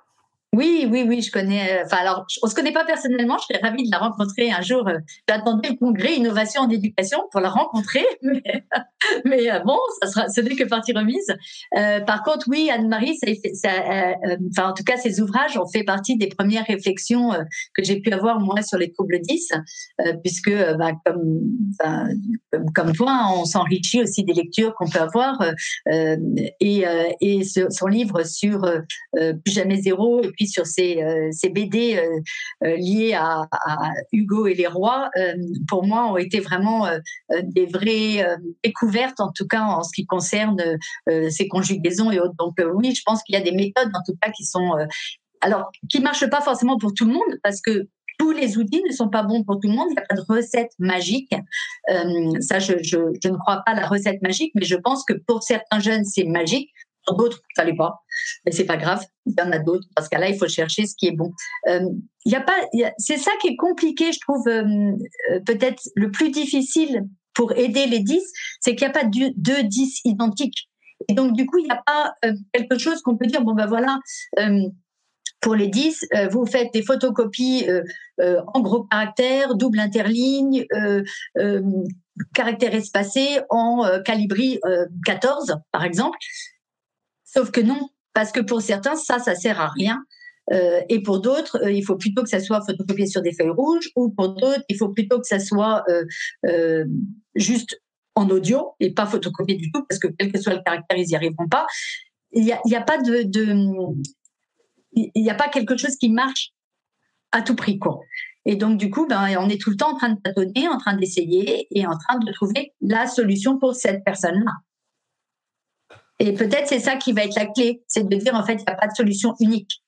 Oui, oui, oui, je connais. Enfin, alors, on se connaît pas personnellement. Je serais ravie de la rencontrer un jour. J'ai attendu le congrès Innovation en éducation pour la rencontrer. mais euh, bon, ce n'est que partie remise. Euh, par contre, oui, Anne-Marie, euh, enfin, en tout cas, ces ouvrages ont fait partie des premières réflexions que j'ai pu avoir moi sur les troubles 10, puisque, bah, comme, toi, on s'enrichit aussi des lectures qu'on peut avoir, et, son livre sur plus jamais zéro, et puis sur ses, ses BD liés à, Hugo et les rois, pour moi, ont été vraiment des vraies découvertes, en tout cas en ce qui concerne euh, ces conjugaisons et autres. Donc euh, oui, je pense qu'il y a des méthodes, en tout cas, qui sont euh, alors qui marchent pas forcément pour tout le monde, parce que tous les outils ne sont pas bons pour tout le monde. Il n'y a pas de recette magique. ça, je, je, je, ne crois pas à la recette magique, mais je pense que pour certains jeunes, c'est magique. Pour d'autres, ça l'est pas. Mais c'est pas grave. Il y en a d'autres. Parce qu'à là, il faut chercher ce qui est bon. il y a pas. C'est ça qui est compliqué, je trouve. Peut-être le plus difficile pour aider les 10, c'est qu'il n'y a pas deux 10 identiques. Et donc, du coup, il n'y a pas euh, quelque chose qu'on peut dire, bon, ben voilà, euh, pour les 10, euh, vous faites des photocopies en gros caractères, double interligne, caractères espacés en calibri 14, par exemple. Sauf que non, parce que pour certains, ça, ça sert à rien. Euh, et pour d'autres, euh, il faut plutôt que ça soit photocopié sur des feuilles rouges, ou pour d'autres, il faut plutôt que ça soit euh, juste en audio et pas photocopié du tout, parce que quel que soit le caractère, ils n'y arriveront pas. Il n'y a, pas de, il n'y a pas quelque chose qui marche à tout prix, quoi. Et donc, du coup, ben, on est tout le temps en train de tâtonner, en train d'essayer et en train de trouver la solution pour cette personne-là. Et peut-être c'est ça qui va être la clé, c'est de dire en fait, il n'y a pas de solution unique.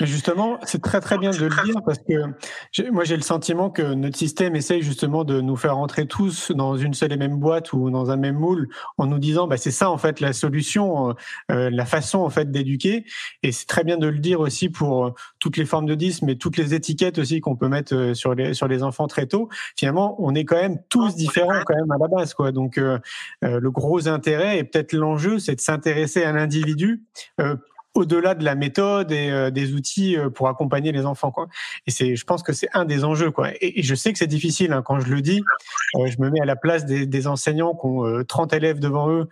Justement, c'est très très bien de le dire parce que moi j'ai le sentiment que notre système essaye justement de nous faire rentrer tous dans une seule et même boîte ou dans un même moule en nous disant bah c'est ça en fait la solution, euh, la façon en fait d'éduquer et c'est très bien de le dire aussi pour euh, toutes les formes de 10 mais toutes les étiquettes aussi qu'on peut mettre euh, sur les sur les enfants très tôt. Finalement, on est quand même tous différents quand même à la base quoi. Donc le gros intérêt et peut-être l'enjeu c'est de s'intéresser à l'individu au-delà de la méthode et euh, des outils euh, pour accompagner les enfants quoi. Et c'est je pense que c'est un des enjeux quoi. Et, je sais que c'est difficile hein, quand je le dis, euh, je me mets à la place des, enseignants qui ont 30 élèves devant eux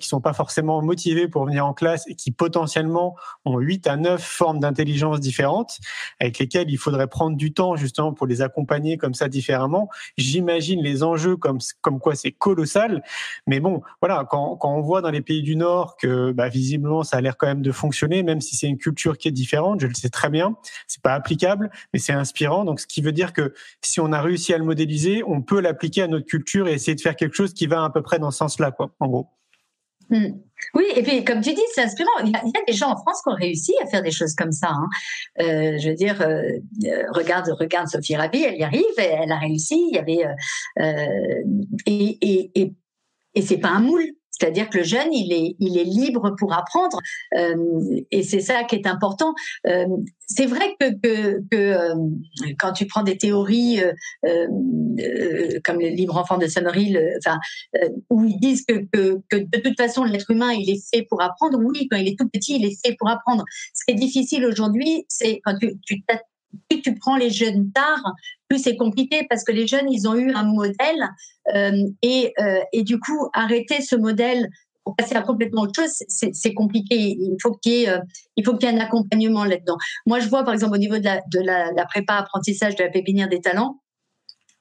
qui sont pas forcément motivés pour venir en classe et qui potentiellement ont 8 à 9 formes d'intelligence différentes avec lesquelles il faudrait prendre du temps justement pour les accompagner comme ça différemment. J'imagine les enjeux comme comme quoi c'est colossal, mais bon, voilà, quand quand on voit dans les pays du nord que bah, visiblement ça a l'air quand même de fonctionner même si c'est une culture qui est différente. Je le sais très bien. C'est pas applicable, mais c'est inspirant. Donc, ce qui veut dire que si on a réussi à le modéliser, on peut l'appliquer à notre culture et essayer de faire quelque chose qui va à peu près dans ce sens-là, quoi, en gros. Hmm. Oui, et puis comme tu dis, c'est inspirant. Il y, a, des gens en France qui ont réussi à faire des choses comme ça. Hein. Euh, je veux dire, euh, euh, regarde, regarde Sophie Rabi, elle y arrive, elle a réussi. Il y avait et, et, et, et c'est pas un moule. C'est-à-dire que le jeune, il est, il est libre pour apprendre, euh, et c'est ça qui est important. Euh, c'est vrai que, que, euh, quand tu prends des théories comme le libre enfant de Summerhill, enfin, où ils disent que, que, de toute façon l'être humain il est fait pour apprendre. Oui, quand il est tout petit, il est fait pour apprendre. Ce qui est difficile aujourd'hui, c'est quand tu, tu tu prends les jeunes tard, plus c'est compliqué parce que les jeunes, ils ont eu un modèle euh, et, euh, et du coup, arrêter ce modèle pour passer à complètement autre chose, c'est compliqué. Il faut qu'il y, euh, il y ait un accompagnement là-dedans. Moi, je vois, par exemple, au niveau de la, de la prépa apprentissage de la pépinière des talents,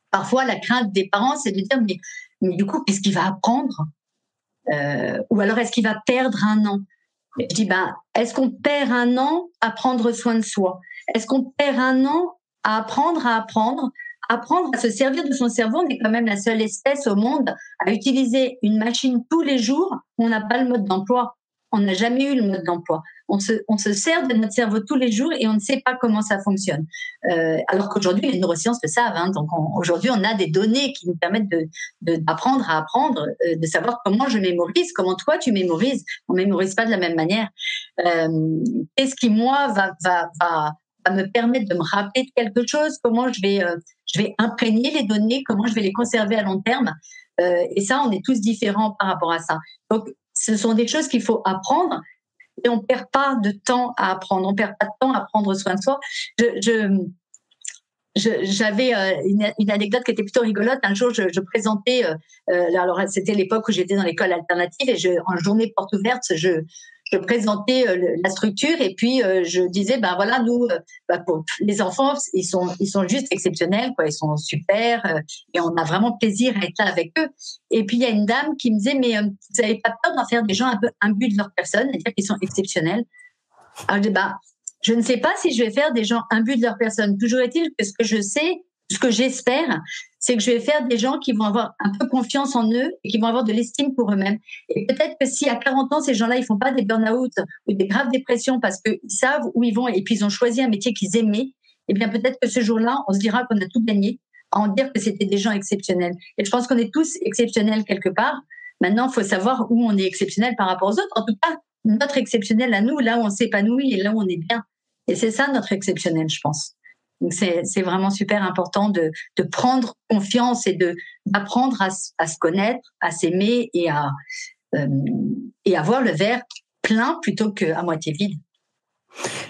parfois, la crainte des parents, c'est de dire, mais, mais du coup, qu'est-ce qu'il va apprendre euh, Ou alors, est-ce qu'il va perdre un an? Je dis, ben, est-ce qu'on perd un an à prendre soin de soi? Est-ce qu'on perd un an à apprendre à apprendre Apprendre à se servir de son cerveau, on est quand même la seule espèce au monde à utiliser une machine tous les jours. On n'a pas le mode d'emploi. On n'a jamais eu le mode d'emploi. On se, on se sert de notre cerveau tous les jours et on ne sait pas comment ça fonctionne. Euh, alors qu'aujourd'hui, les neurosciences le savent. Hein, donc aujourd'hui, on a des données qui nous permettent d'apprendre de, à apprendre, euh, de savoir comment je mémorise, comment toi tu mémorises. On mémorise pas de la même manière. Euh, Qu'est-ce qui moi va, va, va me permettre de me rappeler de quelque chose, comment je vais, euh, je vais imprégner les données, comment je vais les conserver à long terme. Euh, et ça, on est tous différents par rapport à ça. Donc, ce sont des choses qu'il faut apprendre et on perd pas de temps à apprendre. On perd pas de temps à prendre soin de soi. Je, j'avais une, une, anecdote qui était plutôt rigolote. Un jour, je, je présentais, alors c'était l'époque où j'étais dans l'école alternative et je, en journée porte ouverte, je, je présentais euh, la structure et puis euh, je disais ben voilà nous euh, pour les enfants ils sont ils sont juste exceptionnels quoi. Ils sont super et on a vraiment plaisir à être là avec eux. Et puis il y a une dame qui me disait mais vous n'avez pas peur d'en faire des gens un peu imbus de leur personne à dire qu'ils sont exceptionnels? Alors je dis bah je ne sais pas si je vais faire des gens imbus de leur personne. Toujours est-il que ce que je sais ce que j'espère, c'est que je vais faire des gens qui vont avoir un peu confiance en eux et qui vont avoir de l'estime pour eux-mêmes. Et peut-être que si à 40 ans, ces gens-là, ils font pas des burn-out ou des graves dépressions parce qu'ils savent où ils vont et puis ils ont choisi un métier qu'ils aimaient, eh bien peut-être que ce jour-là, on se dira qu'on a tout gagné à en dire que c'était des gens exceptionnels. Et je pense qu'on est tous exceptionnels quelque part. Maintenant, il faut savoir où on est exceptionnel par rapport aux autres. En tout cas, notre exceptionnel à nous, là où on s'épanouit et là où on est bien. Et c'est ça notre exceptionnel, je pense. C'est vraiment super important de, prendre confiance et d'apprendre à, se connaître, à s'aimer et à euh, et à voir le verre plein plutôt qu'à moitié vide.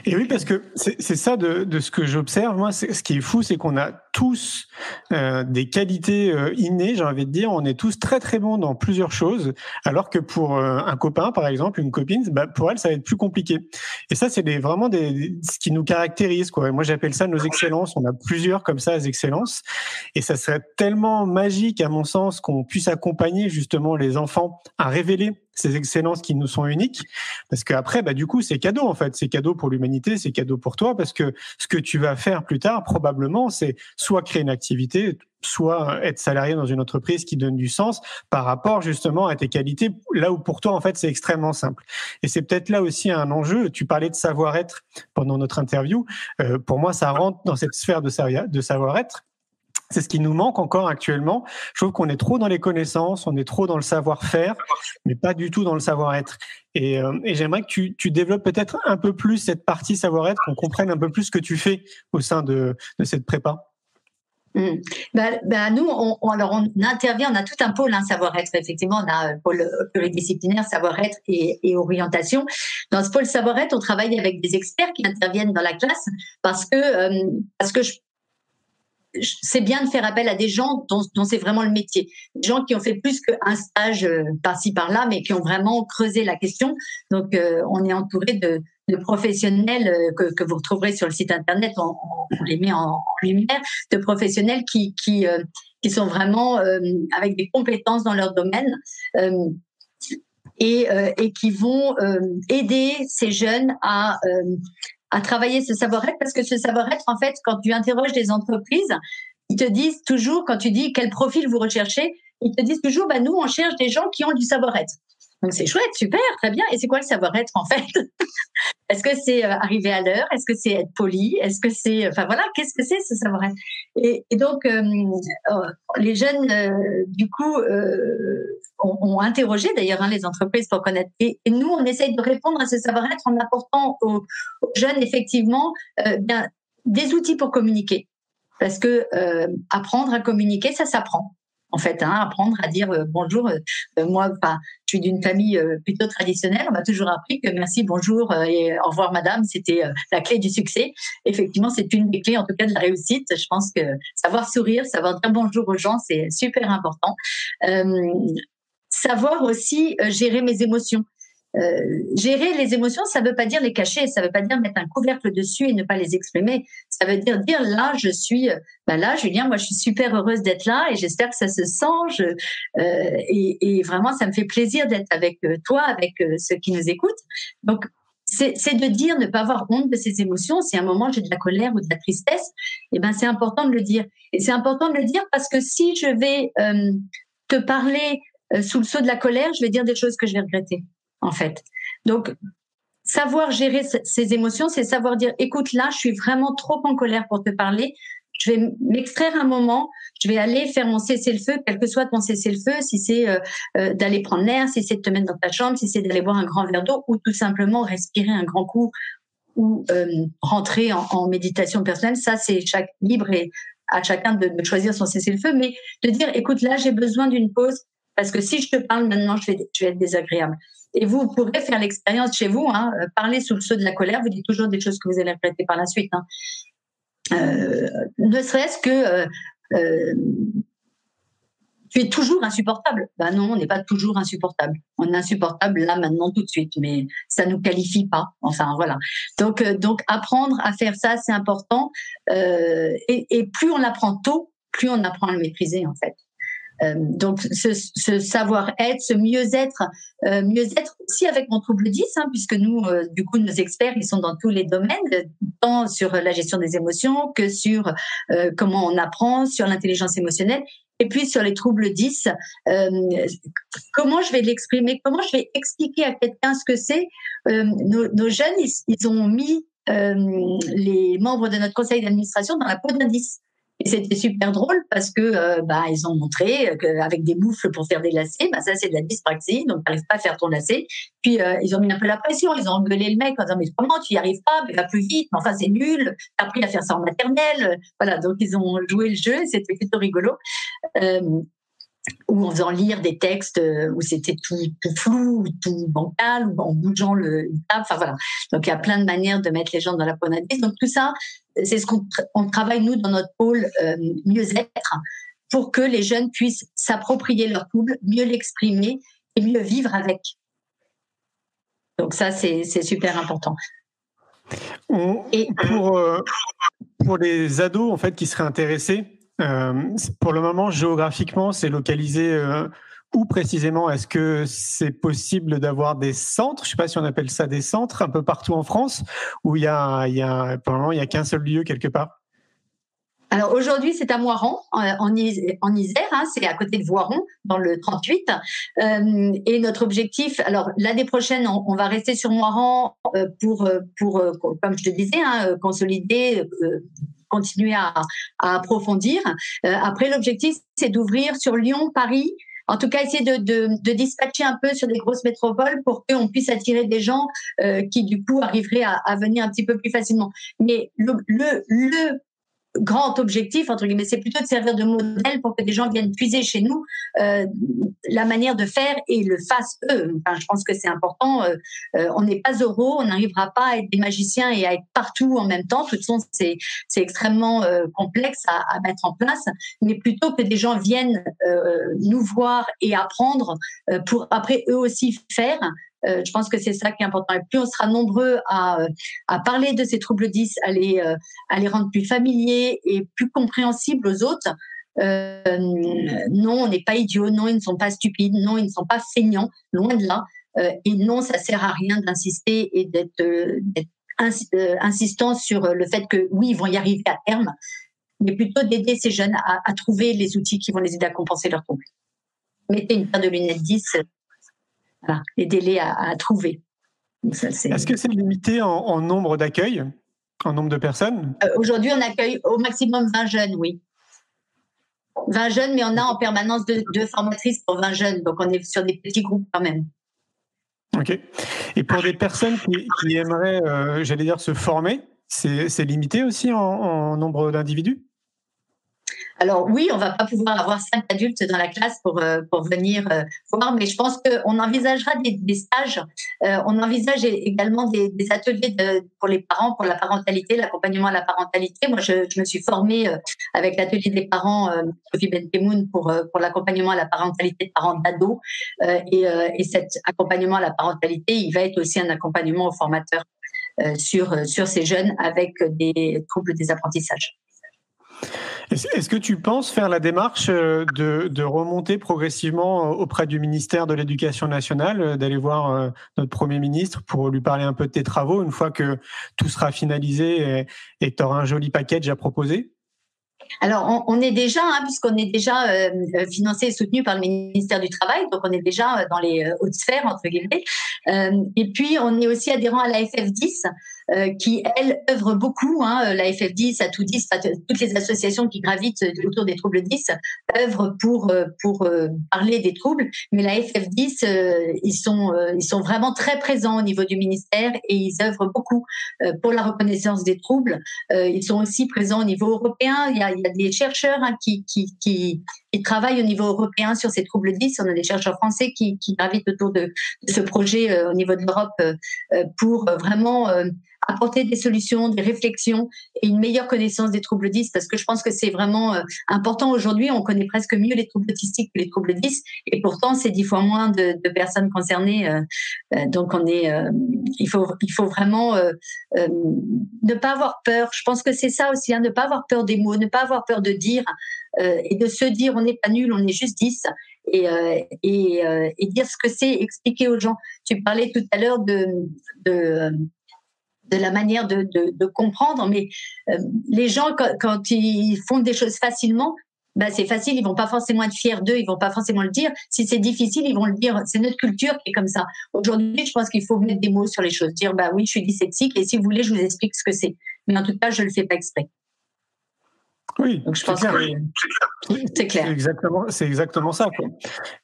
Et oui, parce que c'est ça de, de, ce que j'observe. Moi, ce qui est fou, c'est qu'on a tous euh, des qualités euh, innées, j'ai envie de dire. On est tous très très bons dans plusieurs choses, alors que pour euh, un copain, par exemple, une copine, bah, pour elle, ça va être plus compliqué. Et ça, c'est vraiment des, ce qui nous caractérise. Quoi. Moi, j'appelle ça nos excellences. On a plusieurs comme ça, les excellences. Et ça serait tellement magique, à mon sens, qu'on puisse accompagner justement les enfants à révéler ces excellences qui nous sont uniques. Parce qu'après, bah, du coup, c'est cadeau, en fait. C'est cadeau pour l'humanité, c'est cadeau pour toi, parce que ce que tu vas faire plus tard, probablement, c'est soit créer une activité, soit être salarié dans une entreprise qui donne du sens par rapport justement à tes qualités, là où pour toi, en fait, c'est extrêmement simple. Et c'est peut-être là aussi un enjeu. Tu parlais de savoir-être pendant notre interview. Euh, pour moi, ça rentre dans cette sphère de savoir-être c'est ce qui nous manque encore actuellement. Je trouve qu'on est trop dans les connaissances, on est trop dans le savoir-faire, mais pas du tout dans le savoir-être. Et, euh, j'aimerais que tu, développes peut-être un peu plus cette partie savoir-être, qu'on comprenne un peu plus ce que tu fais au sein de, cette prépa. Mmh. Bah, bah, nous, on, alors on intervient, on a tout un pôle hein, savoir-être. Effectivement, on a un pôle pluridisciplinaire savoir-être et, orientation. Dans ce pôle savoir-être, on travaille avec des experts qui interviennent dans la classe parce que euh, parce que je c'est bien de faire appel à des gens dont, c'est vraiment le métier. Des gens qui ont fait plus qu'un stage euh, par-ci par-là, mais qui ont vraiment creusé la question. Donc, euh, on est entouré de, professionnels euh, que, vous retrouverez sur le site internet, on, les met en, lumière, de professionnels qui qui, qui sont vraiment avec des compétences dans leur domaine. Et, et, qui vont aider ces jeunes à, à travailler ce savoir-être parce que ce savoir-être, en fait, quand tu interroges des entreprises, ils te disent toujours, quand tu dis quel profil vous recherchez, ils te disent toujours, bah, nous, on cherche des gens qui ont du savoir-être. Donc c'est chouette, super, très bien. Et c'est quoi le savoir-être en fait? Est-ce que c'est euh, arriver à l'heure? Est-ce que c'est être poli? Est-ce que c'est, enfin voilà, qu'est-ce que c'est ce savoir-être? Et, donc euh, euh, les jeunes, du coup, ont, interrogé d'ailleurs hein, les entreprises pour connaître. Et, nous, on essaye de répondre à ce savoir-être en apportant aux, jeunes effectivement bien des outils pour communiquer. Parce que apprendre à communiquer, ça s'apprend en fait, hein, apprendre à dire euh, bonjour. Euh, euh, moi, d'une famille plutôt traditionnelle. On m'a toujours appris que merci, bonjour et au revoir, madame, c'était la clé du succès. Effectivement, c'est une des clés, en tout cas, de la réussite. Je pense que savoir sourire, savoir dire bonjour aux gens, c'est super important. savoir aussi gérer mes émotions. Euh, gérer les émotions, ça ne veut pas dire les cacher, ça ne veut pas dire mettre un couvercle dessus et ne pas les exprimer. Ça veut dire dire là, je suis, ben là, Julien, moi, je suis super heureuse d'être là et j'espère que ça se sent. euh, et, vraiment, ça me fait plaisir d'être avec toi, avec ceux qui nous écoutent. Donc, c'est de dire, ne pas avoir honte de ses émotions. Si à un moment j'ai de la colère ou de la tristesse, eh ben c'est important de le dire. Et c'est important de le dire parce que si je vais te parler sous le sceau de la colère, je vais dire des choses que je vais regretter en fait. Donc, savoir gérer ses émotions, c'est savoir dire, écoute, là, je suis vraiment trop en colère pour te parler. Je vais m'extraire un moment, je vais aller faire mon cessez-le-feu, quel que soit ton cessez-le-feu, si c'est euh, euh, d'aller prendre l'air, si c'est de te mettre dans ta chambre, si c'est d'aller boire un grand verre d'eau, ou tout simplement respirer un grand coup, ou euh, rentrer en, méditation personnelle. Ça, c'est libre et à chacun de, choisir son cessez-le-feu, mais de dire, écoute, là, j'ai besoin d'une pause, parce que si je te parle maintenant, je vais être désagréable. Et vous pourrez faire l'expérience chez vous, hein, euh, parler sous le sceau de la colère, vous dites toujours des choses que vous allez regretter par la suite. Hein. ne serait-ce que tu es toujours insupportable. Ben non, on n'est pas toujours insupportable. On est insupportable là, maintenant, tout de suite, mais ça nous qualifie pas. Enfin, voilà. Donc, euh, donc apprendre à faire ça, c'est important. Euh, et, et, plus on apprend tôt, plus on apprend à le maîtriser, en fait. Euh, donc ce, savoir-être, ce mieux-être, euh, mieux-être aussi avec mon trouble 10, hein, puisque nous, euh, du coup, nos experts, ils sont dans tous les domaines, tant sur la gestion des émotions que sur comment on apprend, sur l'intelligence émotionnelle. Et puis sur les troubles 10, comment je vais l'exprimer, comment je vais expliquer à quelqu'un ce que c'est. Nos, jeunes, ils, ils ont mis les membres de notre conseil d'administration dans la peau d'un 10. Et c'était super drôle parce que euh, bah, ils ont montré qu'avec des bouffles pour faire des lacets, bah, ça c'est de la dyspraxie, donc tu n'arrives pas à faire ton lacet. Puis euh, ils ont mis un peu la pression, ils ont engueulé le mec en disant mais comment tu y arrives pas, mais va plus vite, mais enfin c'est nul, t'as appris à faire ça en maternelle, voilà donc ils ont joué le jeu, c'était plutôt rigolo. Euh, ou en faisant lire des textes où c'était tout, flou, tout bancal, ou en bougeant le Enfin voilà. Donc il y a plein de manières de mettre les gens dans la peau Donc tout ça, c'est ce qu'on on travaille nous dans notre pôle euh, mieux-être pour que les jeunes puissent s'approprier leur trouble, mieux l'exprimer et mieux vivre avec. Donc ça, c'est super important. et pour, euh, pour les ados en fait qui seraient intéressés, euh, pour le moment, géographiquement, c'est localisé euh, où précisément Est-ce que c'est possible d'avoir des centres? Je ne sais pas si on appelle ça des centres un peu partout en France, ou il y a, y moment il y a qu'un seul lieu quelque part. Alors aujourd'hui, c'est à Moiran, en, Isère, hein, c'est à côté de Voiron, dans le 38. Euh, et notre objectif, alors l'année prochaine, on, va rester sur Moiran euh, pour, pour, comme je te disais, hein, consolider, continuer à, approfondir. Euh, après, l'objectif, c'est d'ouvrir sur Lyon, Paris, en tout cas, essayer de, dispatcher un peu sur des grosses métropoles pour qu'on puisse attirer des gens euh, qui, du coup, arriveraient à, venir un petit peu plus facilement. Mais le, le grand objectif, entre guillemets, c'est plutôt de servir de modèle pour que des gens viennent puiser chez nous euh, la manière de faire et le fassent eux. Enfin, je pense que c'est important. Euh, euh, on n'est pas euros, on n'arrivera pas à être des magiciens et à être partout en même temps. De toute façon, c'est, c'est extrêmement complexe à, à, mettre en place, mais plutôt que des gens viennent nous voir et apprendre pour après eux aussi faire. Euh, je pense que c'est ça qui est important. Et plus on sera nombreux à, euh, parler de ces troubles 10, à les, euh, à les rendre plus familiers et plus compréhensibles aux autres, non, on n'est pas idiots, non, ils ne sont pas stupides, non, ils ne sont pas feignants, loin de là. et non, ça sert à rien d'insister et d'être insistant sur le fait que oui, ils vont y arriver à terme, mais plutôt d'aider ces jeunes à, à, trouver les outils qui vont les aider à compenser leurs troubles. Mettez une paire de lunettes 10, les délais à, trouver. Est-ce que c'est limité en, nombre d'accueils, en nombre de personnes? Euh, Aujourd'hui, on accueille au maximum 20 jeunes, oui. 20 jeunes, mais on a en permanence deux, formatrices pour 20 jeunes, donc on est sur des petits groupes quand même. Ok. Et pour des personnes qui, aimeraient, euh, j'allais dire, se former, c'est limité aussi en nombre d'individus? Alors oui, on va pas pouvoir avoir cinq adultes dans la classe pour euh, venir euh, voir, mais je pense qu'on envisagera des, stages. Euh, on envisage également des, ateliers pour les parents, pour la parentalité, l'accompagnement à la parentalité. Moi, je, me suis formée avec l'atelier des parents Sophie Bentemoun pour pour l'accompagnement à la parentalité de parents d'ados. et, et cet accompagnement à la parentalité, il va être aussi un accompagnement aux formateurs sur sur ces jeunes avec des troubles des apprentissages. Est-ce que tu penses faire la démarche euh, de, remonter progressivement euh, auprès du ministère de l'Éducation nationale, euh, d'aller voir notre Premier ministre pour lui parler un peu de tes travaux une fois que tout sera finalisé et, que tu auras un joli package à proposer? Alors, on, est déjà, hein, puisqu'on est déjà financé et soutenu par le ministère du Travail, donc on est déjà dans les hautes sphères, entre guillemets. et puis, on est aussi adhérent à la FF10, euh, qui, elle, œuvre beaucoup. Hein, la FF10, à tout 10, toutes les associations qui gravitent autour des troubles 10 œuvrent pour, euh, pour euh, parler des troubles. Mais la FF10, ils, sont, ils sont vraiment très présents au niveau du ministère et ils œuvrent beaucoup pour la reconnaissance des troubles. ils sont aussi présents au niveau européen. Il y a, il y a des chercheurs hein, qui, qui, qui, qui travaille au niveau européen sur ces troubles 10. On a des chercheurs français qui, qui gravitent autour de, de ce projet au niveau de l'Europe pour vraiment apporter des solutions, des réflexions et une meilleure connaissance des troubles 10 parce que je pense que c'est vraiment euh, important aujourd'hui. On connaît presque mieux les troubles autistiques que les troubles 10 et pourtant c'est dix fois moins de, de personnes concernées. Euh, euh, donc on est, il faut, il faut vraiment ne pas avoir peur. Je pense que c'est ça aussi, hein, ne pas avoir peur des mots, ne pas avoir peur de dire et de se dire on n'est pas nul, on est juste 10 et, et, et dire ce que c'est, expliquer aux gens. Tu parlais tout à l'heure de, de de la manière de, de, comprendre, mais euh, les gens, quand, ils font des choses facilement, bah, c'est facile, ils vont pas forcément être fiers d'eux, ils vont pas forcément le dire. Si c'est difficile, ils vont le dire. C'est notre culture qui est comme ça. Aujourd'hui, je pense qu'il faut mettre des mots sur les choses, dire bah oui, je suis dyslexique et si vous voulez, je vous explique ce que c'est. Mais en tout cas, je le fais pas exprès. Oui, Donc, je pense que c'est clair. C'est exactement, c'est exactement ça.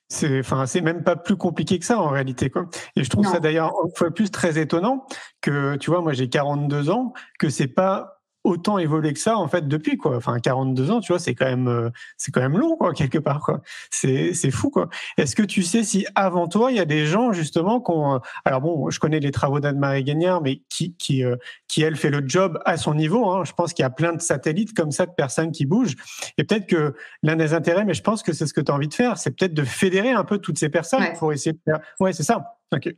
C'est, enfin, c'est même pas plus compliqué que ça en réalité. Quoi. Et je trouve ça d'ailleurs une fois plus très étonnant que, tu vois, moi j'ai 42 ans, que c'est pas autant évolué que ça en fait depuis quoi. Enfin 42 ans, tu vois, c'est quand même euh, c'est quand même long quoi quelque part quoi. C'est c'est fou quoi. Est-ce que tu sais si avant toi il y a des gens justement qui ont euh, alors bon, je connais les travaux d'Anne-Marie Gagnard mais qui qui euh, qui elle fait le job à son niveau hein. Je pense qu'il y a plein de satellites comme ça de personnes qui bougent et peut-être que l'un des intérêts mais je pense que c'est ce que tu as envie de faire, c'est peut-être de fédérer un peu toutes ces personnes pour essayer de faire Ouais, c'est ça. OK.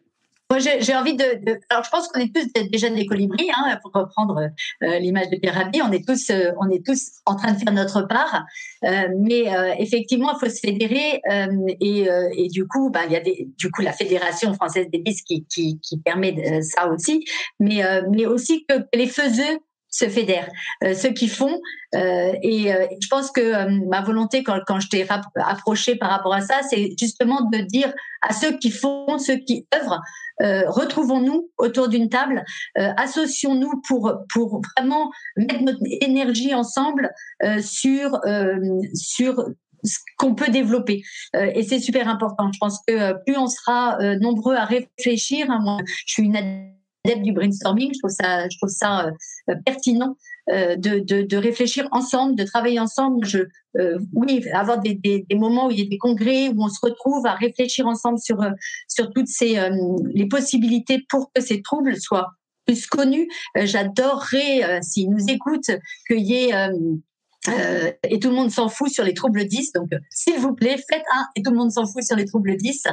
Moi, j'ai envie de, Alors, je pense qu'on est tous déjà des colibris, hein, pour reprendre euh, l'image de Pierre. On est tous, euh, on est tous en train de faire notre part, euh, mais effectivement, il faut se fédérer. Et, du coup, bah, il y a des, du coup la fédération française des bisques qui, qui, qui permet ça aussi, mais mais aussi que les faiseux se fédèrent, euh, ceux qui font. Euh, et euh, je pense que ma volonté, quand, quand je t'ai approché par rapport à ça, c'est justement de dire à ceux qui font, ceux qui œuvrent, retrouvons-nous autour d'une table, associons-nous pour pour vraiment mettre notre énergie ensemble sur sur ce qu'on peut développer. et c'est super important. Je pense que plus on sera nombreux à réfléchir, hein, je suis une du brainstorming. Je trouve ça, je trouve ça pertinent euh, de, de, réfléchir ensemble, de travailler ensemble. Je, euh, oui, avoir des, des, moments où il y a des congrès où on se retrouve à réfléchir ensemble sur sur toutes ces les possibilités pour que ces troubles soient plus connus. J'adorerais, s'ils nous écoutent, qu'il y ait euh, et tout le monde s'en fout sur les troubles 10. Donc, euh, s'il vous plaît, faites un et tout le monde s'en fout sur les troubles 10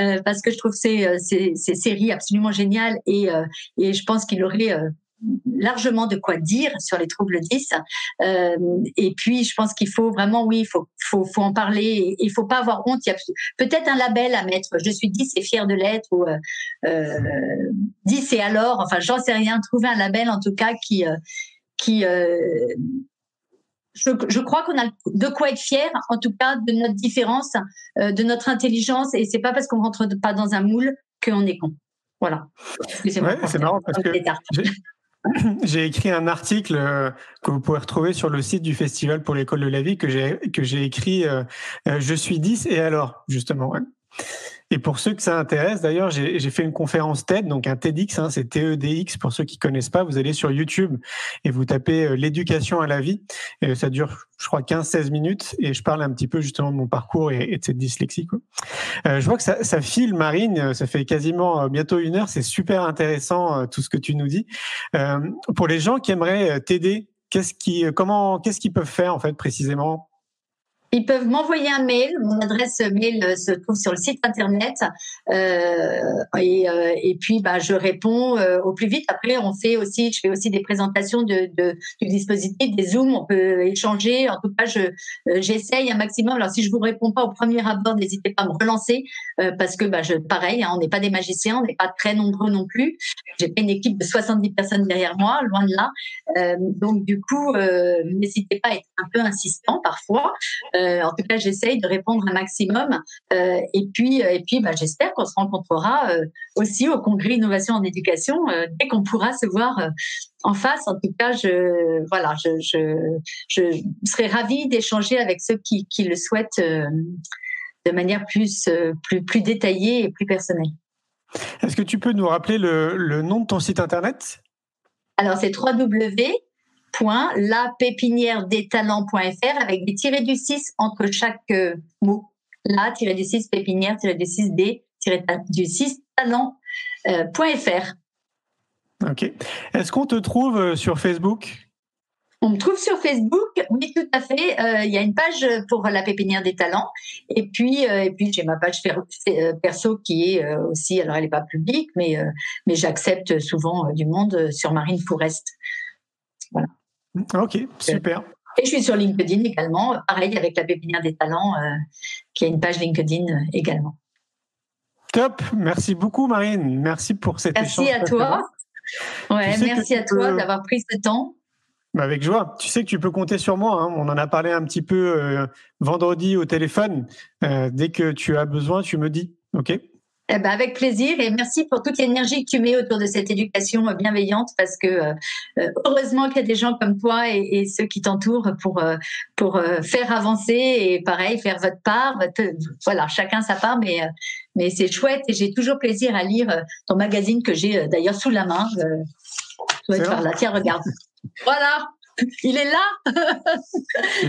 euh, parce que je trouve ces, euh, ces, ces séries absolument géniales et, et je pense qu'il aurait largement de quoi dire sur les troubles 10. et puis, je pense qu'il faut vraiment, oui, il faut, faut, faut en parler. Il faut pas avoir honte. Il y a peut-être un label à mettre. Je suis 10 et fier de l'être ou euh, 10 et alors. Enfin, j'en sais rien. Trouver un label, en tout cas, qui qui je, je, crois qu'on a de quoi être fier, en tout cas, de notre différence, euh, de notre intelligence. Et c'est pas parce qu'on rentre pas dans un moule qu'on est con. Voilà. c'est marrant parce que j'ai écrit un article euh, que vous pouvez retrouver sur le site du Festival pour l'école de la vie que j'ai que j'ai écrit. Euh, je suis 10 et alors justement. Et pour ceux que ça intéresse, d'ailleurs, j'ai fait une conférence TED, donc un TEDx, hein, c'est TEDx pour ceux qui connaissent pas. Vous allez sur YouTube et vous tapez euh, l'éducation à la vie. Ça dure, je crois, 15-16 minutes et je parle un petit peu justement de mon parcours et, de cette dyslexie. Quoi. Euh, je vois que ça, ça, file, Marine. Ça fait quasiment euh, bientôt une heure. C'est super intéressant tout ce que tu nous dis. pour les gens qui aimeraient t'aider, qu'est-ce qui, comment, qu'est-ce qu'ils peuvent faire en fait précisément? Ils peuvent m'envoyer un mail. Mon adresse mail euh, se trouve sur le site internet. Euh, et, euh, et, puis, bah, je réponds euh, au plus vite. Après, on fait aussi, je fais aussi des présentations de, de du dispositif, des zooms. On peut échanger. En tout cas, je j'essaye un maximum. Alors, si je vous réponds pas au premier abord, n'hésitez pas à me relancer parce que, bah, je, pareil, hein, on n'est pas des magiciens, on n'est pas très nombreux non plus. J'ai pas une équipe de 70 personnes derrière moi, loin de là. donc, du coup, n'hésitez pas à être un peu insistant parfois. Euh, en tout cas, j'essaye de répondre un maximum. Euh, et puis, euh, et puis, bah, j'espère qu'on se rencontrera aussi au congrès Innovation en éducation dès qu'on pourra se voir en face. En tout cas, je voilà, je, je, je serais ravie d'échanger avec ceux qui, qui le souhaitent de manière plus, plus, plus détaillée et plus personnelle. Est-ce que tu peux nous rappeler le, le nom de ton site internet? Alors, c'est www pépinière des talents.fr avec des tirés du 6 entre chaque euh, mot. La tiré du 6 pépinière tiré du 6 des tiré du 6 talent.fr. ok. Est-ce qu'on te trouve euh, sur Facebook? On me trouve sur Facebook, oui tout à fait. Euh, il y a une page pour la pépinière des talents, et puis et puis j'ai ma page perso qui est aussi, alors elle n'est pas publique, mais mais j'accepte souvent du monde sur Marine Forest. Voilà. Ok, super. Et je suis sur LinkedIn également, pareil avec la pépinière des talents, euh, qui a une page LinkedIn euh, également. Top, merci beaucoup Marine, merci pour cette Merci à toi. Ouais, merci à toi d'avoir pris ce temps. Bah, avec joie. Tu sais que tu peux compter sur moi. Hein. On en a parlé un petit peu euh, vendredi au téléphone. dès que tu as besoin, tu me dis. OK? Eh ben avec plaisir et merci pour toute l'énergie que tu mets autour de cette éducation bienveillante parce que euh, heureusement qu'il y a des gens comme toi et, ceux qui t'entourent pour euh, pour euh, faire avancer et pareil faire votre part. voilà, chacun sa part, mais mais c'est chouette et j'ai toujours plaisir à lire ton magazine que j'ai d'ailleurs sous la main. tu par là. Tiens, regarde. voilà, il est là.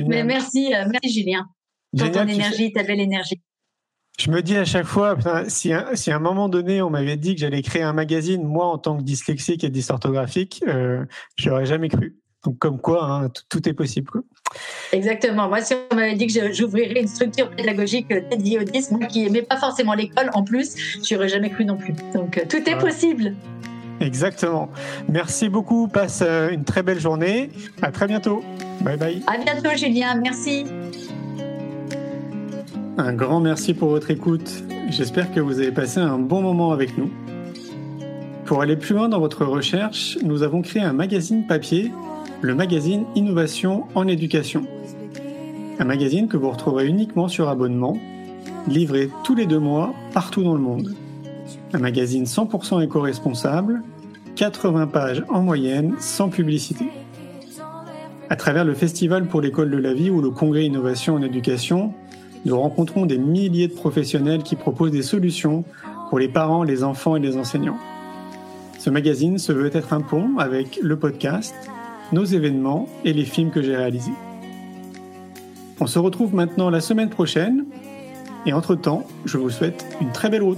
mais merci, merci Julien pour ton énergie, ta belle énergie. Je me dis à chaque fois, si, à, un moment donné on m'avait dit que j'allais créer un magazine, moi en tant que dyslexique et dysorthographique, euh, j'aurais jamais cru. Donc comme quoi, hein, tout est possible. Exactement. Moi, si on m'avait dit que j'ouvrirais une structure pédagogique dédiée au dys, moi qui n'aimais pas forcément l'école, en plus, j'aurais jamais cru non plus. Donc euh, tout est possible. Exactement. Merci beaucoup. Passe euh, une très belle journée. À très bientôt. Bye bye. À bientôt, Julien. Merci. Un grand merci pour votre écoute. J'espère que vous avez passé un bon moment avec nous. Pour aller plus loin dans votre recherche, nous avons créé un magazine papier, le magazine Innovation en éducation. Un magazine que vous retrouverez uniquement sur abonnement, livré tous les deux mois partout dans le monde. Un magazine 100% éco-responsable, 80 pages en moyenne, sans publicité. À travers le Festival pour l'école de la vie ou le Congrès Innovation en éducation, nous rencontrons des milliers de professionnels qui proposent des solutions pour les parents, les enfants et les enseignants. Ce magazine se veut être un pont avec le podcast, nos événements et les films que j'ai réalisés. On se retrouve maintenant la semaine prochaine et entre-temps, je vous souhaite une très belle route.